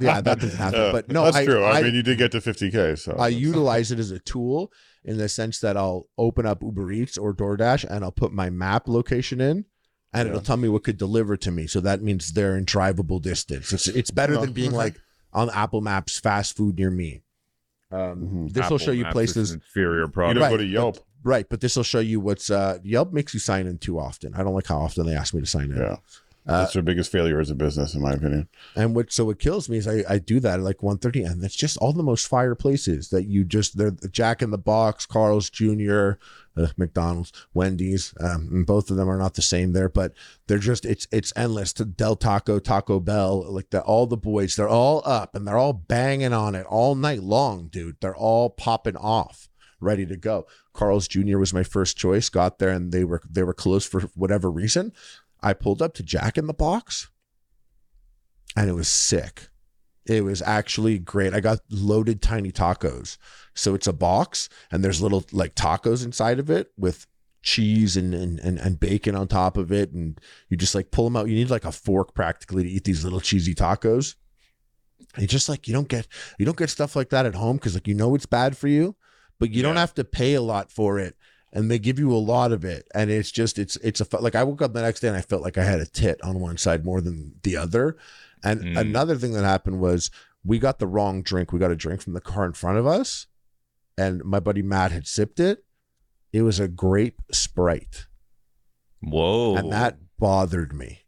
Yeah, that doesn't happen. But no, that's I- true. I, I- mean, you did get to 50k, so I utilize it as a tool in the sense that I'll open up Uber Eats or DoorDash and I'll put my map location in and Yeah. it'll tell me what could deliver to me. So that means they're in drivable distance. It's it's better than Oh, being like on Apple Maps fast food near me. Um, Mhm. this will show you places inferior You don't Right, go to but- Yelp. right, but this will show you what's uh Yelp makes you sign in too often. I don't like how often they ask me to sign in. Yeah, Uh, that's their biggest failure as a business, in my opinion. And what so what kills me is I, I do that at like 1.30 and it's just all the most fire places that you just they're Jack in the Box, Carl's Jr., uh, McDonald's, Wendy's. Um, and both of them are not the same there, but they're just it's it's endless. To Del Taco, Taco Bell, like the all the boys, they're all up and they're all banging on it all night long, dude. They're all popping off, ready to go. Carl's Jr. was my first choice. Got there and they were they were closed for whatever reason. I pulled up to Jack in the Box and it was sick. It was actually great. I got loaded tiny tacos. So it's a box and there's little like tacos inside of it with cheese and, and, and, and bacon on top of it. And you just like pull them out. You need like a fork practically to eat these little cheesy tacos. And just like you don't get you don't get stuff like that at home because like you know it's bad for you, but you don't have to pay a lot for it. And they give you a lot of it, and it's just it's it's a like I woke up the next day and I felt like I had a tit on one side more than the other, and Mm. another thing that happened was we got the wrong drink. We got a drink from the car in front of us, and my buddy Matt had sipped it. It was a grape Sprite, Whoa. and that bothered me.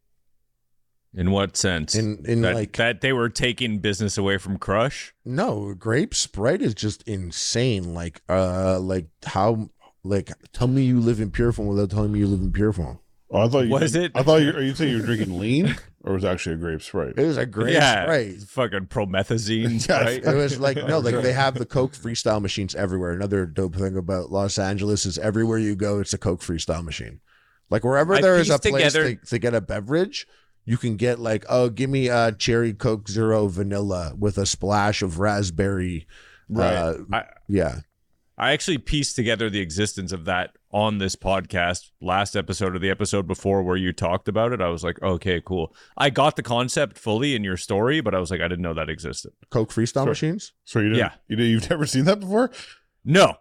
In what sense? In in that, like that they were taking business away from Crush. no grape Sprite is just insane. Like uh like how like tell me you live in pure form without telling me you live in pure form. Oh, I thought you Was it? I thought you are you saying you were drinking lean or was it actually a grape sprite? It was a grape yeah, Sprite. fucking promethazine. Yes. right? It was like no, like they have the Coke freestyle machines everywhere. Another dope thing about Los Angeles is everywhere you go, it's a Coke freestyle machine. Like wherever I there is a pieced place together- to, to get a beverage, you can get like, oh, give me a cherry Coke Zero vanilla with a splash of raspberry. Right. Uh, I, yeah, I actually pieced together the existence of that on this podcast last episode or the episode before where you talked about it. I was like, okay, cool. I got the concept fully in your story, but I was like, I didn't know that existed. Coke freestyle Sure. machines. So you didn't, Yeah. you didn't, you've never seen that before? No.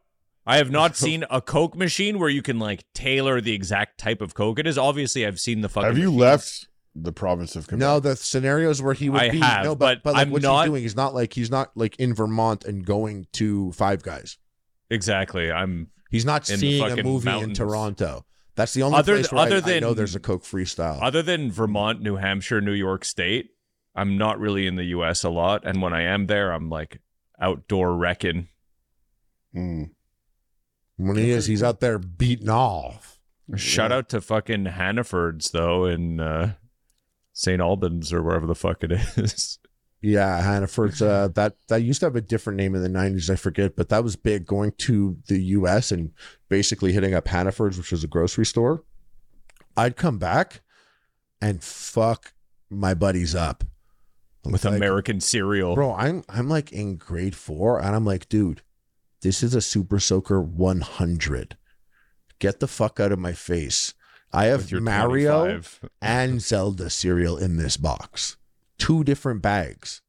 I have not seen a Coke machine where you can like tailor the exact type of Coke it is. Obviously, I've seen the fucking. Have you machines. left the province of Quebec? No, the scenarios where he would I be have, no, but but but like I'm what not- he's doing, he's not like he's not like in Vermont and going to Five Guys. Exactly. I'm He's not seeing a movie mountains. in Toronto. That's the only Other place where other I, I know there's a Coke freestyle. other than Vermont, New Hampshire, New York State. I'm not really in the U.S. a lot, and when I am there, I'm like outdoor wrecking. Mm. when he is, he's out there beating off. Shout out to fucking Hannaford's though in uh, St. Albans or wherever the fuck it is. Yeah, Hannaford's uh, that that used to have a different name in the '90s. I forget, but that was big. Going to the U.S. and basically hitting up Hannaford's, which was a grocery store. I'd come back and fuck my buddies up with Like, American cereal. Bro, I'm I'm like in grade four, and I'm like, dude, this is a Super Soaker 100. Get the fuck out of my face. I have Mario 25. and Zelda cereal in this box. Two different bags.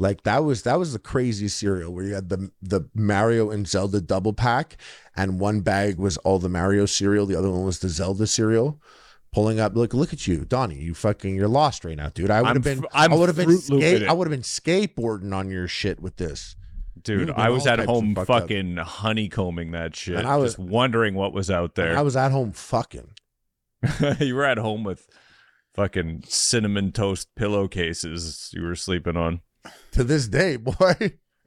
Like that was that was the crazy cereal where you had the the Mario and Zelda double pack, and one bag was all the Mario cereal, the other one was the Zelda cereal. Pulling up, look, look at you, Donnie. You fucking, you're lost right now, dude. I would have been, I'm I would have been, skate. I would have been skateboarding on your shit with this. Dude, I was at home fucking honeycombing that shit, And I was- just wondering what was out there. I was at home fucking. you were at home with fucking cinnamon toast pillowcases you were sleeping on. To this day, boy.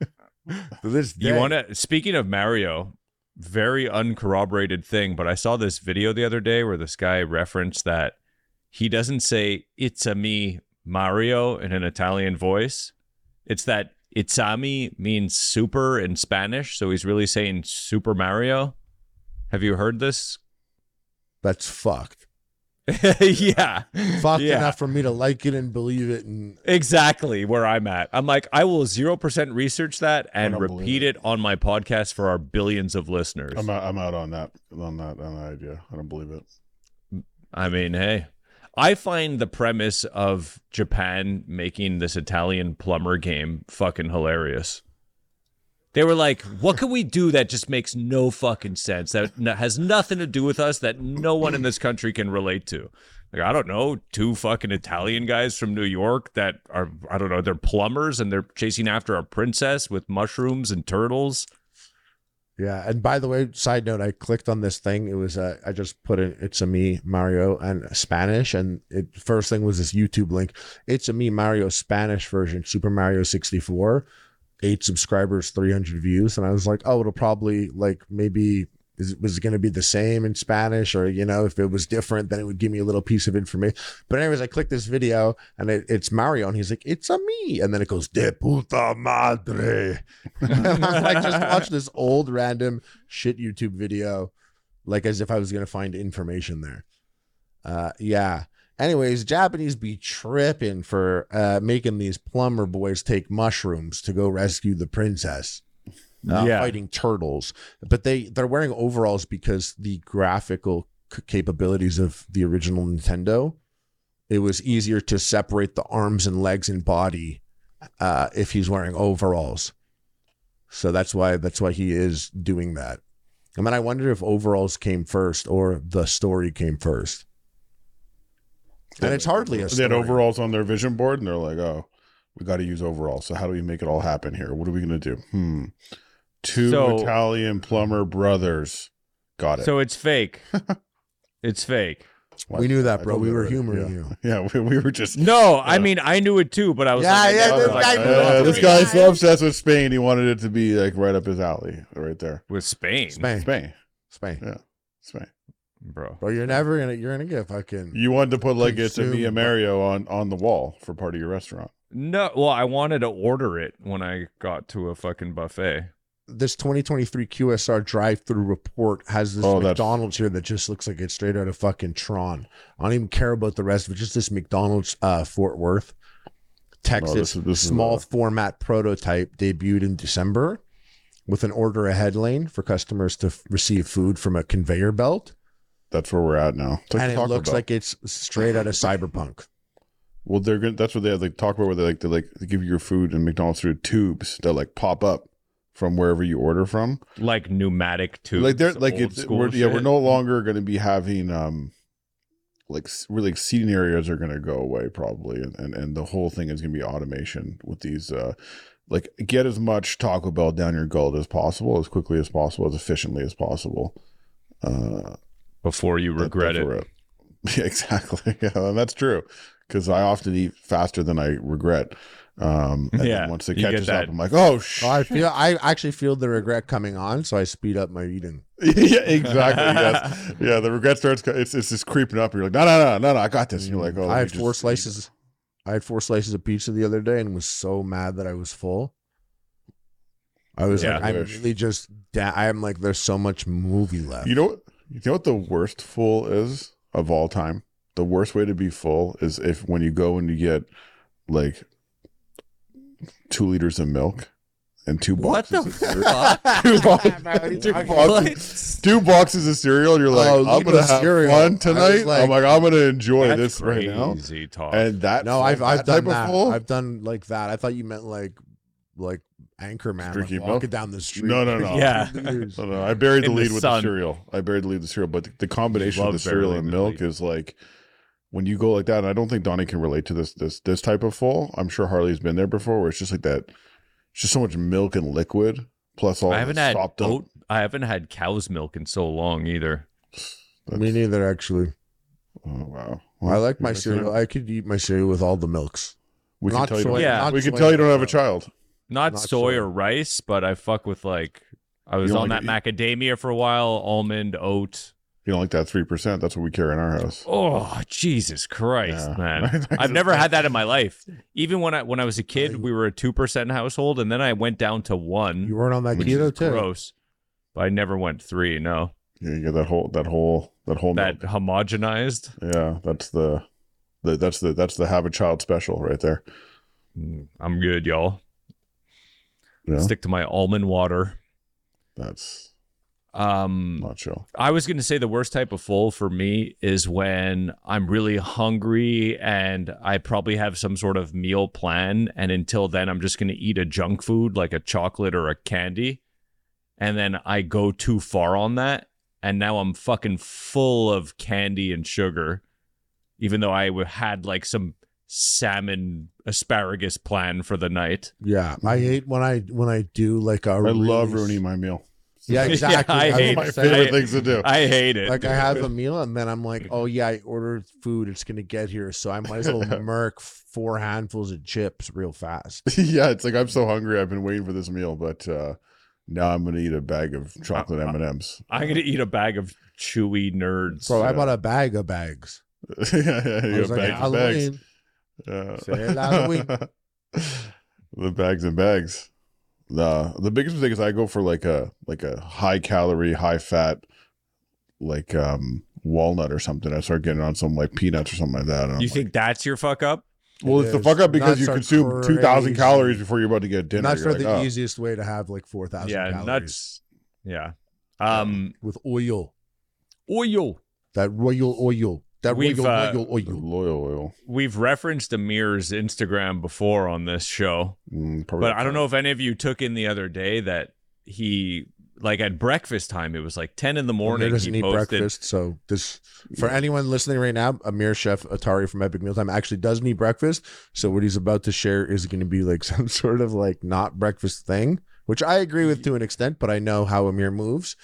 to this day. You want to? Speaking of Mario, very uncorroborated thing, but I saw this video the other day where this guy referenced that he doesn't say "It's a me Mario" in an Italian voice. It's that "It's a me" means super in Spanish, so he's really saying Super Mario. Have you heard this? That's fucked. yeah, Fucked yeah. enough for me to like it and believe it. And Exactly where I'm at. I'm like, I will 0% research that and don't believe repeat it on my podcast for our billions of listeners. I'm out, I'm out on that on that on that idea. I don't believe it. I mean, hey, I find the premise of Japan making this Italian plumber game fucking hilarious. They were like, what can we do that just makes no fucking sense, that has nothing to do with us, that no one in this country can relate to? Like, I don't know, two fucking Italian guys from New York that are, I don't know, they're plumbers and they're chasing after a princess with mushrooms and turtles. yeah. And by the way, side note, I clicked on this thing. It was uh, I just put in "It's a me Mario" and Spanish, and it first thing was this YouTube link. It's a me Mario Spanish version, Super Mario 64. Eight subscribers, 300 views, and I was like, oh, it'll probably like maybe is it was going to be the same in Spanish, or you know, if it was different, then it would give me a little piece of information. But anyways, I clicked this video, and it, it's Mario, and he's like, it's a me, and then it goes de puta madre. and I'm like, just watch this old random shit YouTube video, like as if I was going to find information there. Uh, yeah. Anyways, Japanese be tripping for uh, making these plumber boys take mushrooms to go rescue the princess. Uh, Yeah. fighting turtles, but they they're wearing overalls because the graphical c- capabilities of the original Nintendo. It was easier to separate the arms and legs and body uh, if he's wearing overalls. So that's why that's why he is doing that. I mean, I wonder if overalls came first or the story came first. And it's hardly a They had overalls on their vision board, and they're like, "Oh, we got to use overalls. So how do we make it all happen here? What are we gonna do? Hmm. Two So- Italian plumber brothers. Got it. So it's fake. it's fake. We knew that, bro. We were already. humoring yeah. you. Yeah, we, we were just. No, I mean I knew it too, but I was Yeah, like, yeah, this like, guy I knew know it. Yeah, Oh, this guy's so obsessed with Spain. He wanted it to be like right up his alley, right there. with Spain, Spain, Spain, Spain, Yeah. Spain. Bro. bro. You're never gonna. You're gonna get fucking. You wanted to put like it's a Mia Mario on on the wall for part of your restaurant. No, well, I wanted to order it when I got to a fucking buffet. this 2023 QSR drive-through report has this Oh, that's- McDonald's here that just looks like it's straight out of fucking Tron. I don't even care about the rest of it. Just this McDonald's uh, Fort Worth, Texas, this is- this is, small uh, format prototype debuted in December with an order ahead lane for customers to f- receive food from a conveyor belt, That's where we're at now. It's like and it Taco looks Bell. like it's straight out of Cyberpunk. well, they're gonna. That's what they have. Like talk about where they like they like they give you your food in McDonald's through tubes that like pop up from wherever you order from. Like pneumatic tubes. like they're like it's we're, yeah we're no longer going to be having um like really like seating areas are going to go away probably and, and and the whole thing is going to be automation with these uh like get as much Taco Bell down your gullet as possible as quickly as possible as efficiently as possible. Uh, before you regret that's it. it- Yeah, exactly. Yeah, and that's true because I often eat faster than I regret. Um, and then Yeah, once it catches up, I'm like, oh shit. So I feel I actually feel the regret coming on, so I speed up my eating. yeah, exactly. yes. Yeah, the regret starts. It's it's just creeping up. You're like, no, no, no, no, no. I got this. And you're like, oh, I let had four slices. I had four slices of pizza the other day and was so mad that I was full. I was Yeah. like, I'm really just. Da- I'm like, there's so much movie left. You know what? You know what the worst full is of all time. The worst way to be full is if when you go and you get like two liters of milk and two boxes. of cereal. two, boxes, you two, talking boxes, two boxes of cereal. And you're like, Oh, I'm gonna have cereal. I fun tonight. like- I'm like, I'm gonna enjoy this right now. crazy talk. And that no, I've that I've type done of that. full? I've done like that. I thought you meant like like Anchorman, like Drinking walking milk? down the street. No, no, no. Yeah. No, no, I buried the In the lead with the cereal. I buried the lead with the cereal, but the, the combination of the cereal and the milk lead. is like when you go like that. And I don't think Donnie can relate to this this this type of full. I'm sure Harley's been there before, where it's just like that. It's just so much milk and liquid, plus all I haven't the had sopped up- oat. I haven't had cow's milk in so long either. Me neither, actually. Oh wow! I like my You're cereal. I could eat my cereal with all the milks. We can tell you. soy- don't- Yeah. we can tell you don't have a child. Not, Not soy soy. or rice, but I fuck with like I was on don't that macadamia for a while, almond, oat. You don't like that three percent? That's what we carry in our house. Oh, Jesus Christ, Yeah. man. I've never had that in my life. Even when I when I was a kid, we were a 2% household and then I went down to 1, You weren't on that keto too. gross. But I never went 3, no. Yeah, you get that whole that whole that whole That milk. homogenized. Yeah, that's the, the that's the that's the have a child special right there. Mm, I'm good, y'all. Yeah, Stick to my almond water. that's Um not chill. I was going to say the worst type of full for me is when I'm really hungry and I probably have some sort of meal plan. And until then, I'm just going to eat a junk food like a chocolate or a candy. And then I go too far on that. And now I'm fucking full of candy and sugar, even though I had like some salmon asparagus plan for the night. Yeah, I hate when I when I do like a. I love ruining my meal. Yeah, exactly. I was hate my gonna favorite I- things to do. I hate it. Like I have a meal and then I'm like, oh yeah, I ordered food. It's gonna get here, so I might as well murk four handfuls of chips real fast. yeah, it's like I'm so hungry. I've been waiting for this meal, but uh now I'm gonna eat a bag of chocolate M and M's. I'm going to eat a bag of chewy nerds. So I bought a bag of bags. yeah, yeah, I yeah, was like, bags and bags. Halloween. Yeah. Say Halloween. the bags and bags. The the biggest mistake is I go for like a like a high calorie, high fat, like um walnut or something. I start getting on some like peanuts or something like that. and I'm You like- think that's your fuck up? Well, It it's the fuck up because Nuts you consume two thousand calories before you're about to get dinner. Nuts You're are like, the oh. easiest way to have like four thousand Yeah, calories nuts. Yeah. Um, with oil. oil. That royal oil. That We've, royal uh, royal oil. Loyal oil. We've referenced Amir's Instagram before on this show, Mm, but I don't know if any of you took in the other day that he, like at breakfast time, it was like 10 in the Amir morning. doesn't He eat posted, breakfast, so this for anyone listening right now, Amir Chef Atari from Epic Mealtime actually doesn't eat breakfast. So what he's about to share is going to be like some sort of like not breakfast thing, which I agree with to an extent, but I know how Amir moves.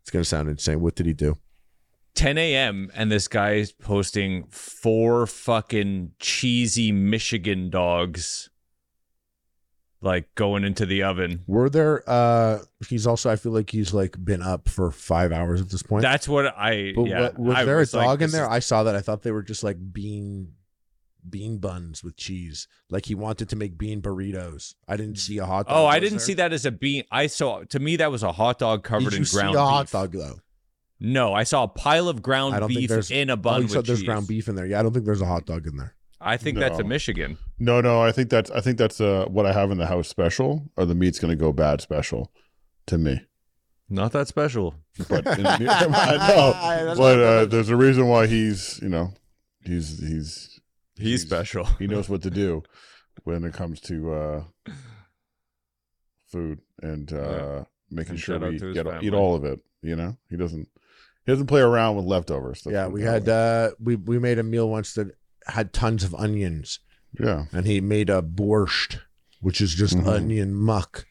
It's going to sound insane. What did he do? 10 a.m. and this guy is posting four fucking cheesy Michigan dogs like going into the oven. Were there? uh He's also. I feel like he's like been up for five hours at this point. That's what I But yeah. what- was I there was a like, dog in this there? is- I saw that. I thought they were just like bean bean buns with cheese. Like he wanted to make bean burritos. I didn't see a hot dog. Oh, I didn't there? see that as a bean. I saw to me that was a hot dog covered in see ground a hot dog though? No, I saw a pile of ground beef in a Oh, bun you said there's cheese. ground beef in there. Yeah, I don't think there's a hot dog in there. I think that's a Michigan. No, no, I think that's I think that's uh what I have in the house special or the meat's gonna go bad special to me. Not that special. But in the, I know, but uh, there's a reason why he's you know he's he's He's special. he knows what to do when it comes to uh food and uh Yeah. Making And sure shout we get family. eat all of it. You know, he doesn't he doesn't play around with leftovers. Let's yeah, we had uh we we made a meal once that had tons of onions, yeah. and he made a borscht, which is just Mhm. onion muck,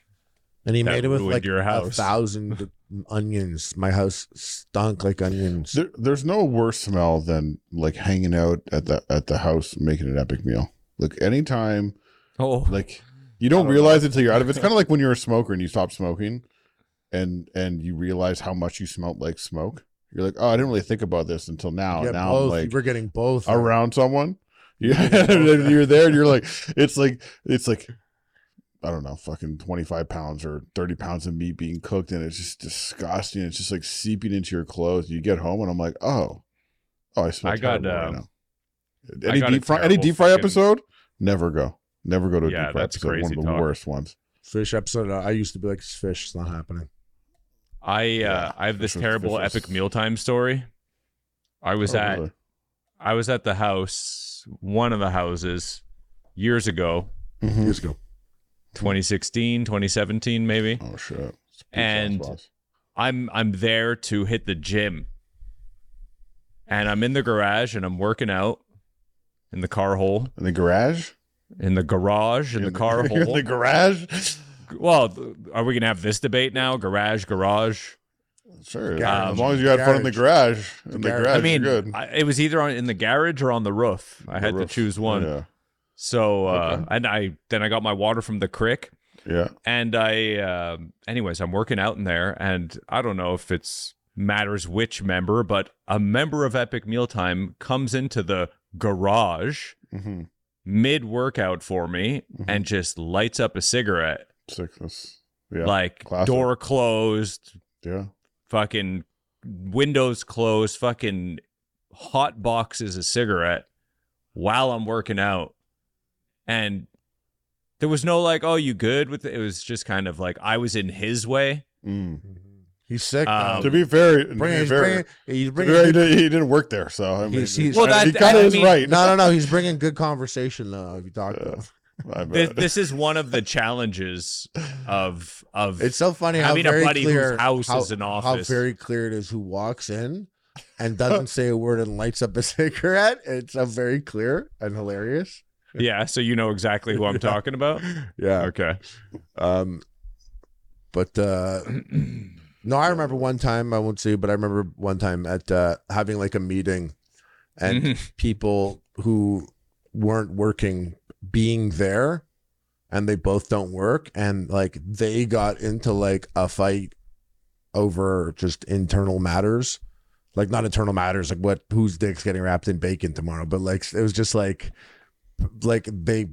and he That made it with like your a house. thousand onions. My house stunk like onions. There, there's no worse smell than like hanging out at the at the house making an epic meal. Like anytime, Oh, like you don't, don't realize it until you're out of it. It's kind of like when you're a smoker and you stop smoking, and and you realize how much you smelled like smoke. You're like, oh, I didn't really think about this until now. Yeah, now both. I'm like We're getting both around someone. Yeah, and then you're there and you're like, it's like it's like I don't know, fucking 25 pounds or 30 pounds of meat being cooked, and it's just disgusting. It's just like seeping into your clothes. You get home, and I'm like, oh, oh, I smell I got, terrible right um, now. Any got deep fry, any terrible deep fry fucking- episode? Never go, never go to a Yeah, deep fry that's episode. One of the talk. worst ones. fish episode. I used to be like, fish. It's not happening." I uh, I have this this terrible this epic mealtime story. I was Oh, at really? I was at the house, one of the houses, years ago, Mhm. Years ago. 2016, 2017, maybe. Oh shit! And- I'm I'm there to hit the gym. And I'm in the garage and I'm working out in the car hole, in the garage, in the garage, in, the car hole. in the garage. Well, are we gonna have this debate now? Garage, garage. Sure, Garage. as long as you had fun in the garage, in the garage. garage, I mean, you're good. I, it was either on in the garage or on the roof. I The had roof. to choose one. Yeah, So, uh, Okay. and I then I got my water from the creek, yeah. and I, um anyways, I'm working out in there, and I don't know if it's matters which member, but a member of Epic Mealtime comes into the garage Mm-hmm. mid workout for me Mhm. and just lights up a cigarette, Sickness. Yeah. like classic. door closed, yeah. fucking windows closed, fucking hot boxes of cigarette while I'm working out. And there was no like, oh, you good with it? It was just kind of like I was in his way. Mm. He's sick. Um. To be fair, to be fair, bringing, he's to be bringing fair, he, did, he didn't work there, so I mean, He's- he's- Well, he that- kind I of is mean- right. no, no, no. He's bringing good conversation though. If you talk to him. I This, this is one of the challenges of of It's so funny how Having a very clear house how, is an office. How very clear it is who walks in and doesn't say a word and lights up a cigarette. It's so very clear and hilarious. yeah. So you know exactly who I'm Yeah. talking about. Yeah. Okay. Um, but uh, no, I remember one time. I won't say, but I remember one time at uh, having like a meeting, and Mhm. people who weren't working being there, and they both don't work, and like they got into like a fight over just internal matters. Like not internal matters, like what whose dick's getting wrapped in bacon tomorrow, but like it was just like like they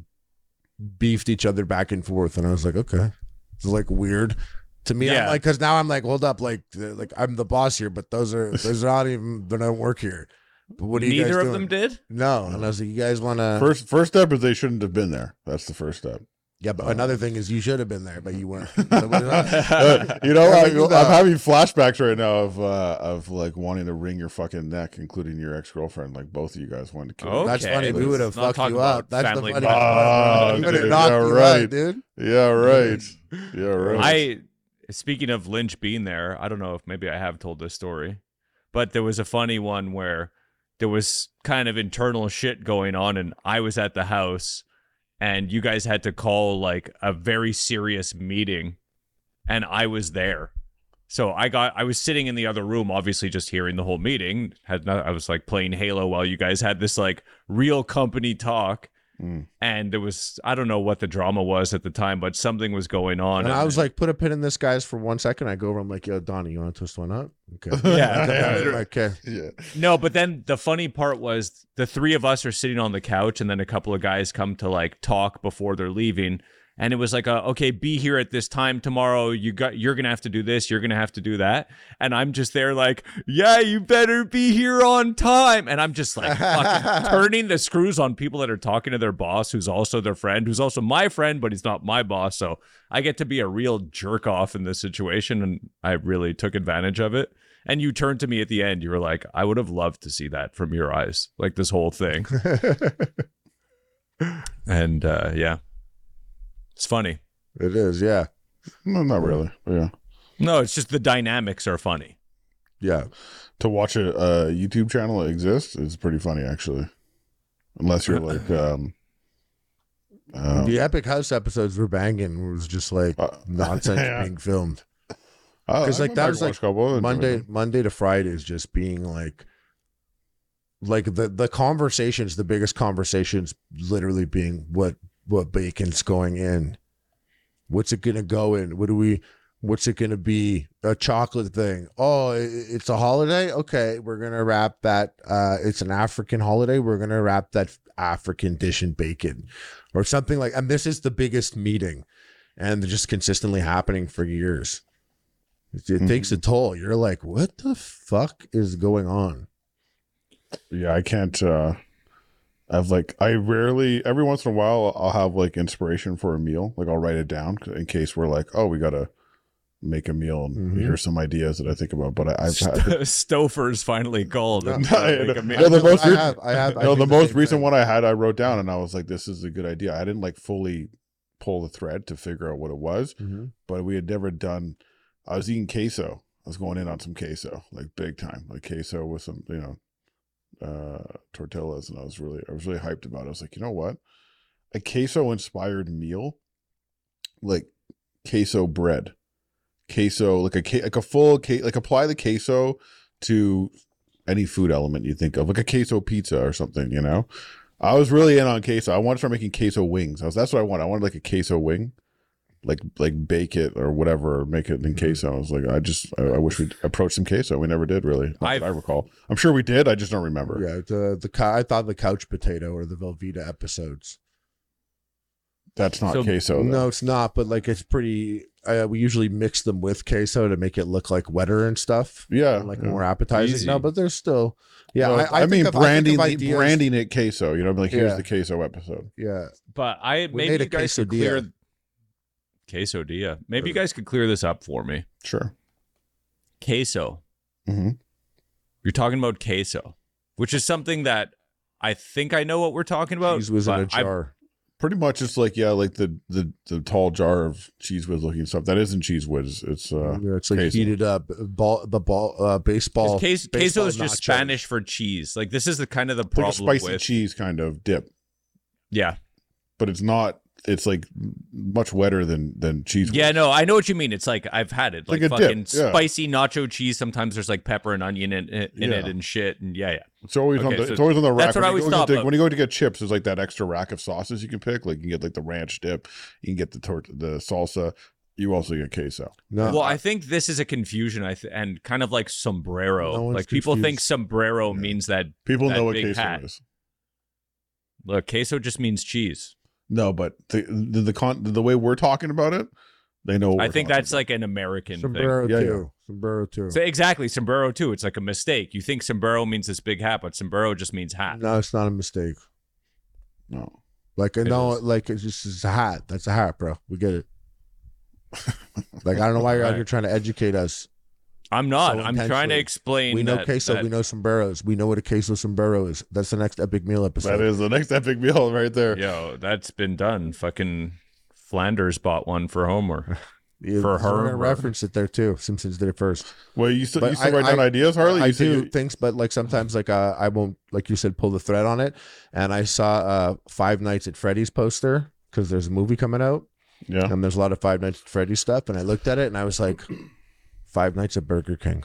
beefed each other back and forth, and I was like, okay, it's like weird to me. I'm like, because now I'm like, hold up, like, like I'm the boss here, but those are those are not even they don't work here. But what are you Neither guys of doing? them did. No, and I was like, you guys want to? first first step is they shouldn't have been there. That's the first step. Yeah, but another thing is you should have been there, but you weren't. Uh, you know, I, I'm having flashbacks right now of uh, of like wanting to wring your fucking neck, including your ex girlfriend. Like both of you guys wanted to kill. Oh, me. That's funny. We let's would have not fucked talk you about up. That's the family funny violence. part. Oh, We would have dude, knocked yeah, you right. out, dude. Yeah, right. Yeah, right. I speaking of Lynch being there, I don't know if maybe I have told this story, but there was a funny one where there was kind of internal shit going on and I was at the house and you guys had to call like a very serious meeting and I was there. So I got I was sitting in the other room, obviously just hearing the whole meeting. Had not, I was like playing Halo while you guys had this like real company talk. Mm. And there was I don't know what the drama was at the time, but something was going on. And I was like, put a pin in this, guys, for one second. I go over. I'm like, yo, Donnie, you want to twist one up? Okay. Yeah. okay. Yeah. No, but then the funny part was the three of us are sitting on the couch, and then a couple of guys come to like talk before they're leaving. And it was like, a, okay, be here at this time tomorrow. You got, you're gonna have to do this. You're gonna have to do that. And I'm just there, like, yeah, you better be here on time. And I'm just like turning the screws on people that are talking to their boss, who's also their friend, who's also my friend, but he's not my boss. So I get to be a real jerk off in this situation, and I really took advantage of it. And you turned to me at the end. You were like, I would have loved to see that from your eyes, like this whole thing. and uh, yeah, it's funny. It is. Yeah. No, not really. Yeah. No, it's just the dynamics are funny. Yeah. To watch a, a YouTube channel that exists is pretty funny, actually. Unless you're like, um, uh, the Epic House episodes were banging. It was just like Uh, nonsense yeah. being filmed. 'Cause, like, that was, like, watched a couple, I enjoyed Monday them. Monday to Friday is just being like like the the conversations, the biggest conversations literally being what what bacon's going in. What's it gonna go in? What do we what's it gonna be? A chocolate thing. Oh, it's a holiday? Okay, we're gonna wrap that uh it's an African holiday. We're gonna wrap that African dish in bacon. Or something like and this is the biggest meeting. And they're just consistently happening for years. It, it takes a toll. You're like, what the fuck is going on? Yeah, I can't. uh I've like I rarely. Every once in a while, I'll have like inspiration for a meal. Like I'll write it down in case we're like, oh, we gotta make a meal and Mhm. here's some ideas that I think about. But I, I've had, Stouffer's finally called. No, I- make a meal. Yeah, the most I have, I have. I no, do the most recent thing. one I had, I wrote down, and I was like, "This is a good idea." I didn't like fully pull the thread to figure out what it was, Mhm. but we had never done. I was eating queso. I was going in on some queso, like big time, like queso with some, you know, uh tortillas, and I was really, I was really hyped about it. I was like, you know what, a queso inspired meal, like queso bread, queso, like a like a full like apply the queso to any food element you think of, like a queso pizza or something, you know. I was really in on queso. I wanted to start making queso wings. I was that's what I wanted. I wanted like a queso wing, like like bake it or whatever, or make it in queso. I was like, I just I, I wish we'd approach some queso. We never did really. I've- recall. I'm sure we did. I just don't remember. Yeah, the the I thought the couch potato or the Velveeta episodes. That's not So- queso. though. No, it's not. But like, it's pretty. Uh, we usually mix them with queso to make it look like wetter and stuff, Yeah. and, like yeah. more appetizing. Easy. No, but there's still. Yeah, No, I, I, I, mean of, branding I think of the ideas- branding it queso. You know, like here's Yeah. the queso episode. Yeah, But I maybe made a you guys could clear quesadilla. Maybe you guys could clear this up for me. Sure. Queso. hmm You're talking about queso, which is something that I think I know what we're talking about. cheese was in a but I- jar. Pretty much, it's like yeah, like the the the tall jar of cheese whiz looking stuff. That isn't cheese whiz. It's uh, yeah, it's like queso. heated up ball. The ball uh, baseball. Queso, queso is just nachos. Spanish for cheese. Like this is the kind of the like a spicy with cheese kind of dip, yeah, but it's not. It's like much wetter than than cheese. yeah. whiz. No, I know what you mean. It's like I've had it, like, Like a dip, fucking yeah. spicy nacho cheese. Sometimes there's like pepper and onion in, in, in it and shit. And yeah, yeah. It's always on the so it's always on the rack. that's what when I you always go to thought, the- when you go to get chips, there's like that extra rack of sauces you can pick. Like you can get like the ranch dip, you can get the tort the salsa. You also get queso. No, well, I think this is a confusion. I th- and kind of like sombrero. No one's like people think sombrero Yeah. means that. People That know what queso hat. is. Look, queso just means cheese. No, but the the the, con- the way we're talking about it, they know. What I we're think talking that's like an American thing. sombrero Yeah, too. Sombrero too. So exactly, sombrero too. It's like a mistake. You think sombrero means this big hat, but sombrero just means hat. No, it's not a mistake. No. Like It no, is. like it's just it's a hat. That's a hat, bro. We get it. like I don't know why you're out Right. here trying to educate us. I'm not. So I'm trying to explain. we know that- queso. that- We know sombreros. We know what a queso sombrero is. That's the next epic meal episode. That is the next epic meal right there. Yo, that's been done. Fucking Flanders bought one for Homer. Yeah, for so we're her, gonna reference it there too. Simpsons did it first. Well, you still But you still I- write down I- ideas, Harley. I You do you- things, but like sometimes, like uh, I won't, like you said, pull the thread on it. And I saw uh, Five Nights at Freddy's poster because there's a movie coming out, yeah. and there's a lot of Five Nights at Freddy's stuff. And I looked at it, and I was like, Five nights at Burger King.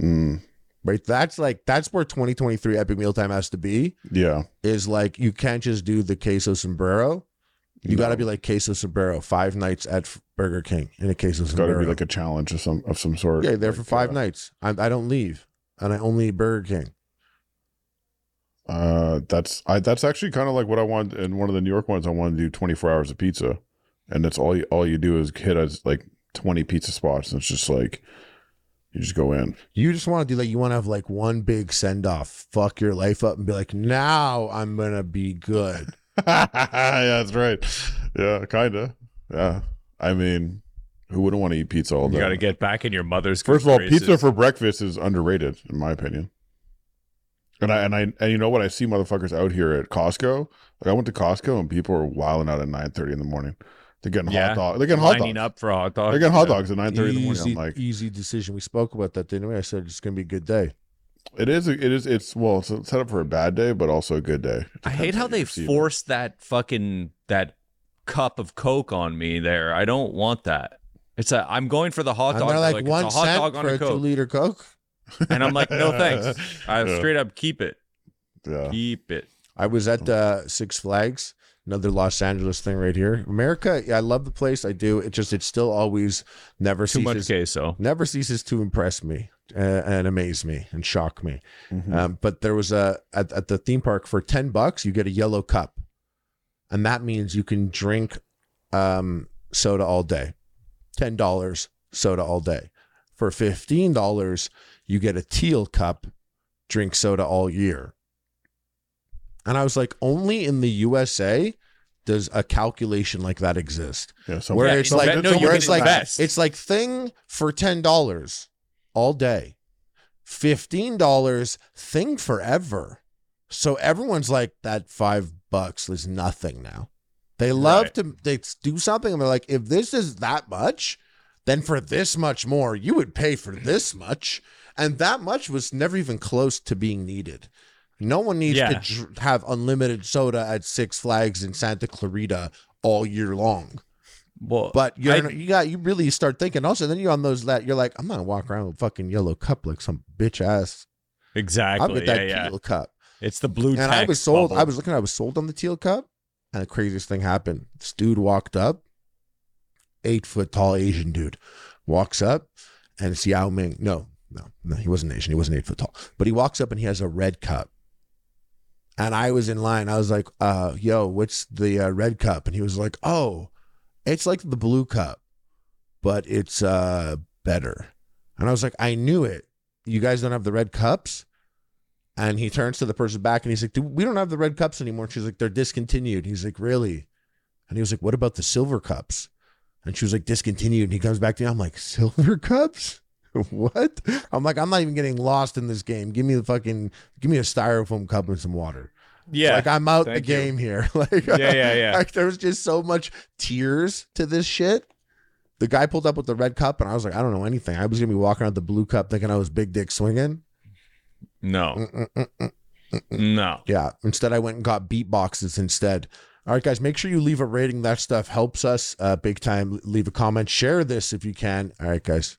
Mm, Right. That's like that's where 2023 Epic Mealtime has to be. yeah. Is like you can't just do the queso sombrero. You got to be like queso sombrero. Five nights at Burger King in a queso It's got to sombrero. be like a challenge of some of some sort. yeah, there for five uh, nights. I, I don't leave, and I only eat Burger King. Uh, that's I. That's actually kind of like what I want in one of the New York ones. I want to do twenty four hours of pizza, and that's all. You, all you do is hit as like twenty pizza spots, and it's just like you just go in. You just want to do that. You want to have like one big send off, fuck your life up, and be like, now I'm gonna be good. yeah, that's right. Yeah, kind of. Yeah, I mean, who wouldn't want to eat pizza all day? You got to get back in your mother's. First of all, graces. pizza for breakfast is underrated, in my opinion. And I and I and you know what? I see motherfuckers out here at Costco. Like I went to Costco and people are wilding out at nine thirty in the morning. They're getting Yeah. hot dogs. They're getting hot lining dogs. up for hot dogs. They're getting hot Yeah. dogs at nine thirty in the morning. Easy, I'm like, easy decision. We spoke about that, didn't we? I said it's gonna be a good day. it is. It is. It's well, it's set up for a bad day, but also a good day. I hate how they force that fucking that cup of Coke on me. There, I don't want that. It's a. I'm going for the hot And dog. they're They're like, it's one a hot cent dog on for a a two Coke, liter Coke. and I'm like, no thanks. I Yeah. straight up keep it. Yeah. Keep it. I was at uh, Six Flags, another Los Angeles thing right here. America, yeah, I love the place. I do. It just, it still always never Too much ceases, queso. never ceases to impress me uh, and amaze me and shock me. Mhm. Um, but there was a at, at the theme park for ten bucks, you get a yellow cup, and that means you can drink um, soda all day. Ten dollars soda all day. For fifteen dollars, you get a teal cup, drink soda all year. And I was like, only in the USA does a calculation like that exist yeah. So where Yeah, it's like no, you where it's like invest. it's like thing for ten dollars all day, fifteen dollars thing forever. So everyone's like that five bucks is nothing now. They love Right. to they do something and they're like, if this is that much, then for this much more, you would pay for this much, and that much was never even close to being needed. No one needs Yeah. to dr- have unlimited soda at Six Flags in Santa Clarita all year long. Well, But you're you got you really start thinking. Also, then you're on those that you're like, I'm not walking around with a fucking yellow cup like some bitch ass. Exactly. Get Yeah, that yeah. teal cup. It's the blue. and I was sold. bubble. I was looking. I was sold on the teal cup, and the craziest thing happened. This dude walked up, eight foot tall Asian dude, walks up, and it's Yao Ming. No, no, no, he wasn't Asian. He wasn't eight foot tall, but he walks up and he has a red cup. And I was in line. I was like, uh, "Yo, what's the uh, red cup?" And he was like, "Oh, it's like the blue cup, but it's uh better." And I was like, "I knew it. You guys don't have the red cups." And he turns to the person back and he's like, we don't have the red cups anymore. And she's like, they're discontinued. He's like, really? And he was like, what about the silver cups? And she was like, discontinued. And he comes back to me. I'm like, silver cups? what? I'm like, I'm not even getting lost in this game. Give me the fucking, give me a styrofoam cup and some water. yeah. Like I'm out the thank you. game here. like, yeah, yeah, yeah. like there was just so much tears to this shit. The guy pulled up with the red cup, and I was like, I don't know anything. I was gonna be walking around the blue cup thinking I was big dick swinging. no, Mm-mm-mm. no. Yeah. Instead, I went and got BeatBoxes instead. All right, guys, make sure you leave a rating. That stuff helps us uh, big time. Leave a comment. Share this if you can. All right, guys.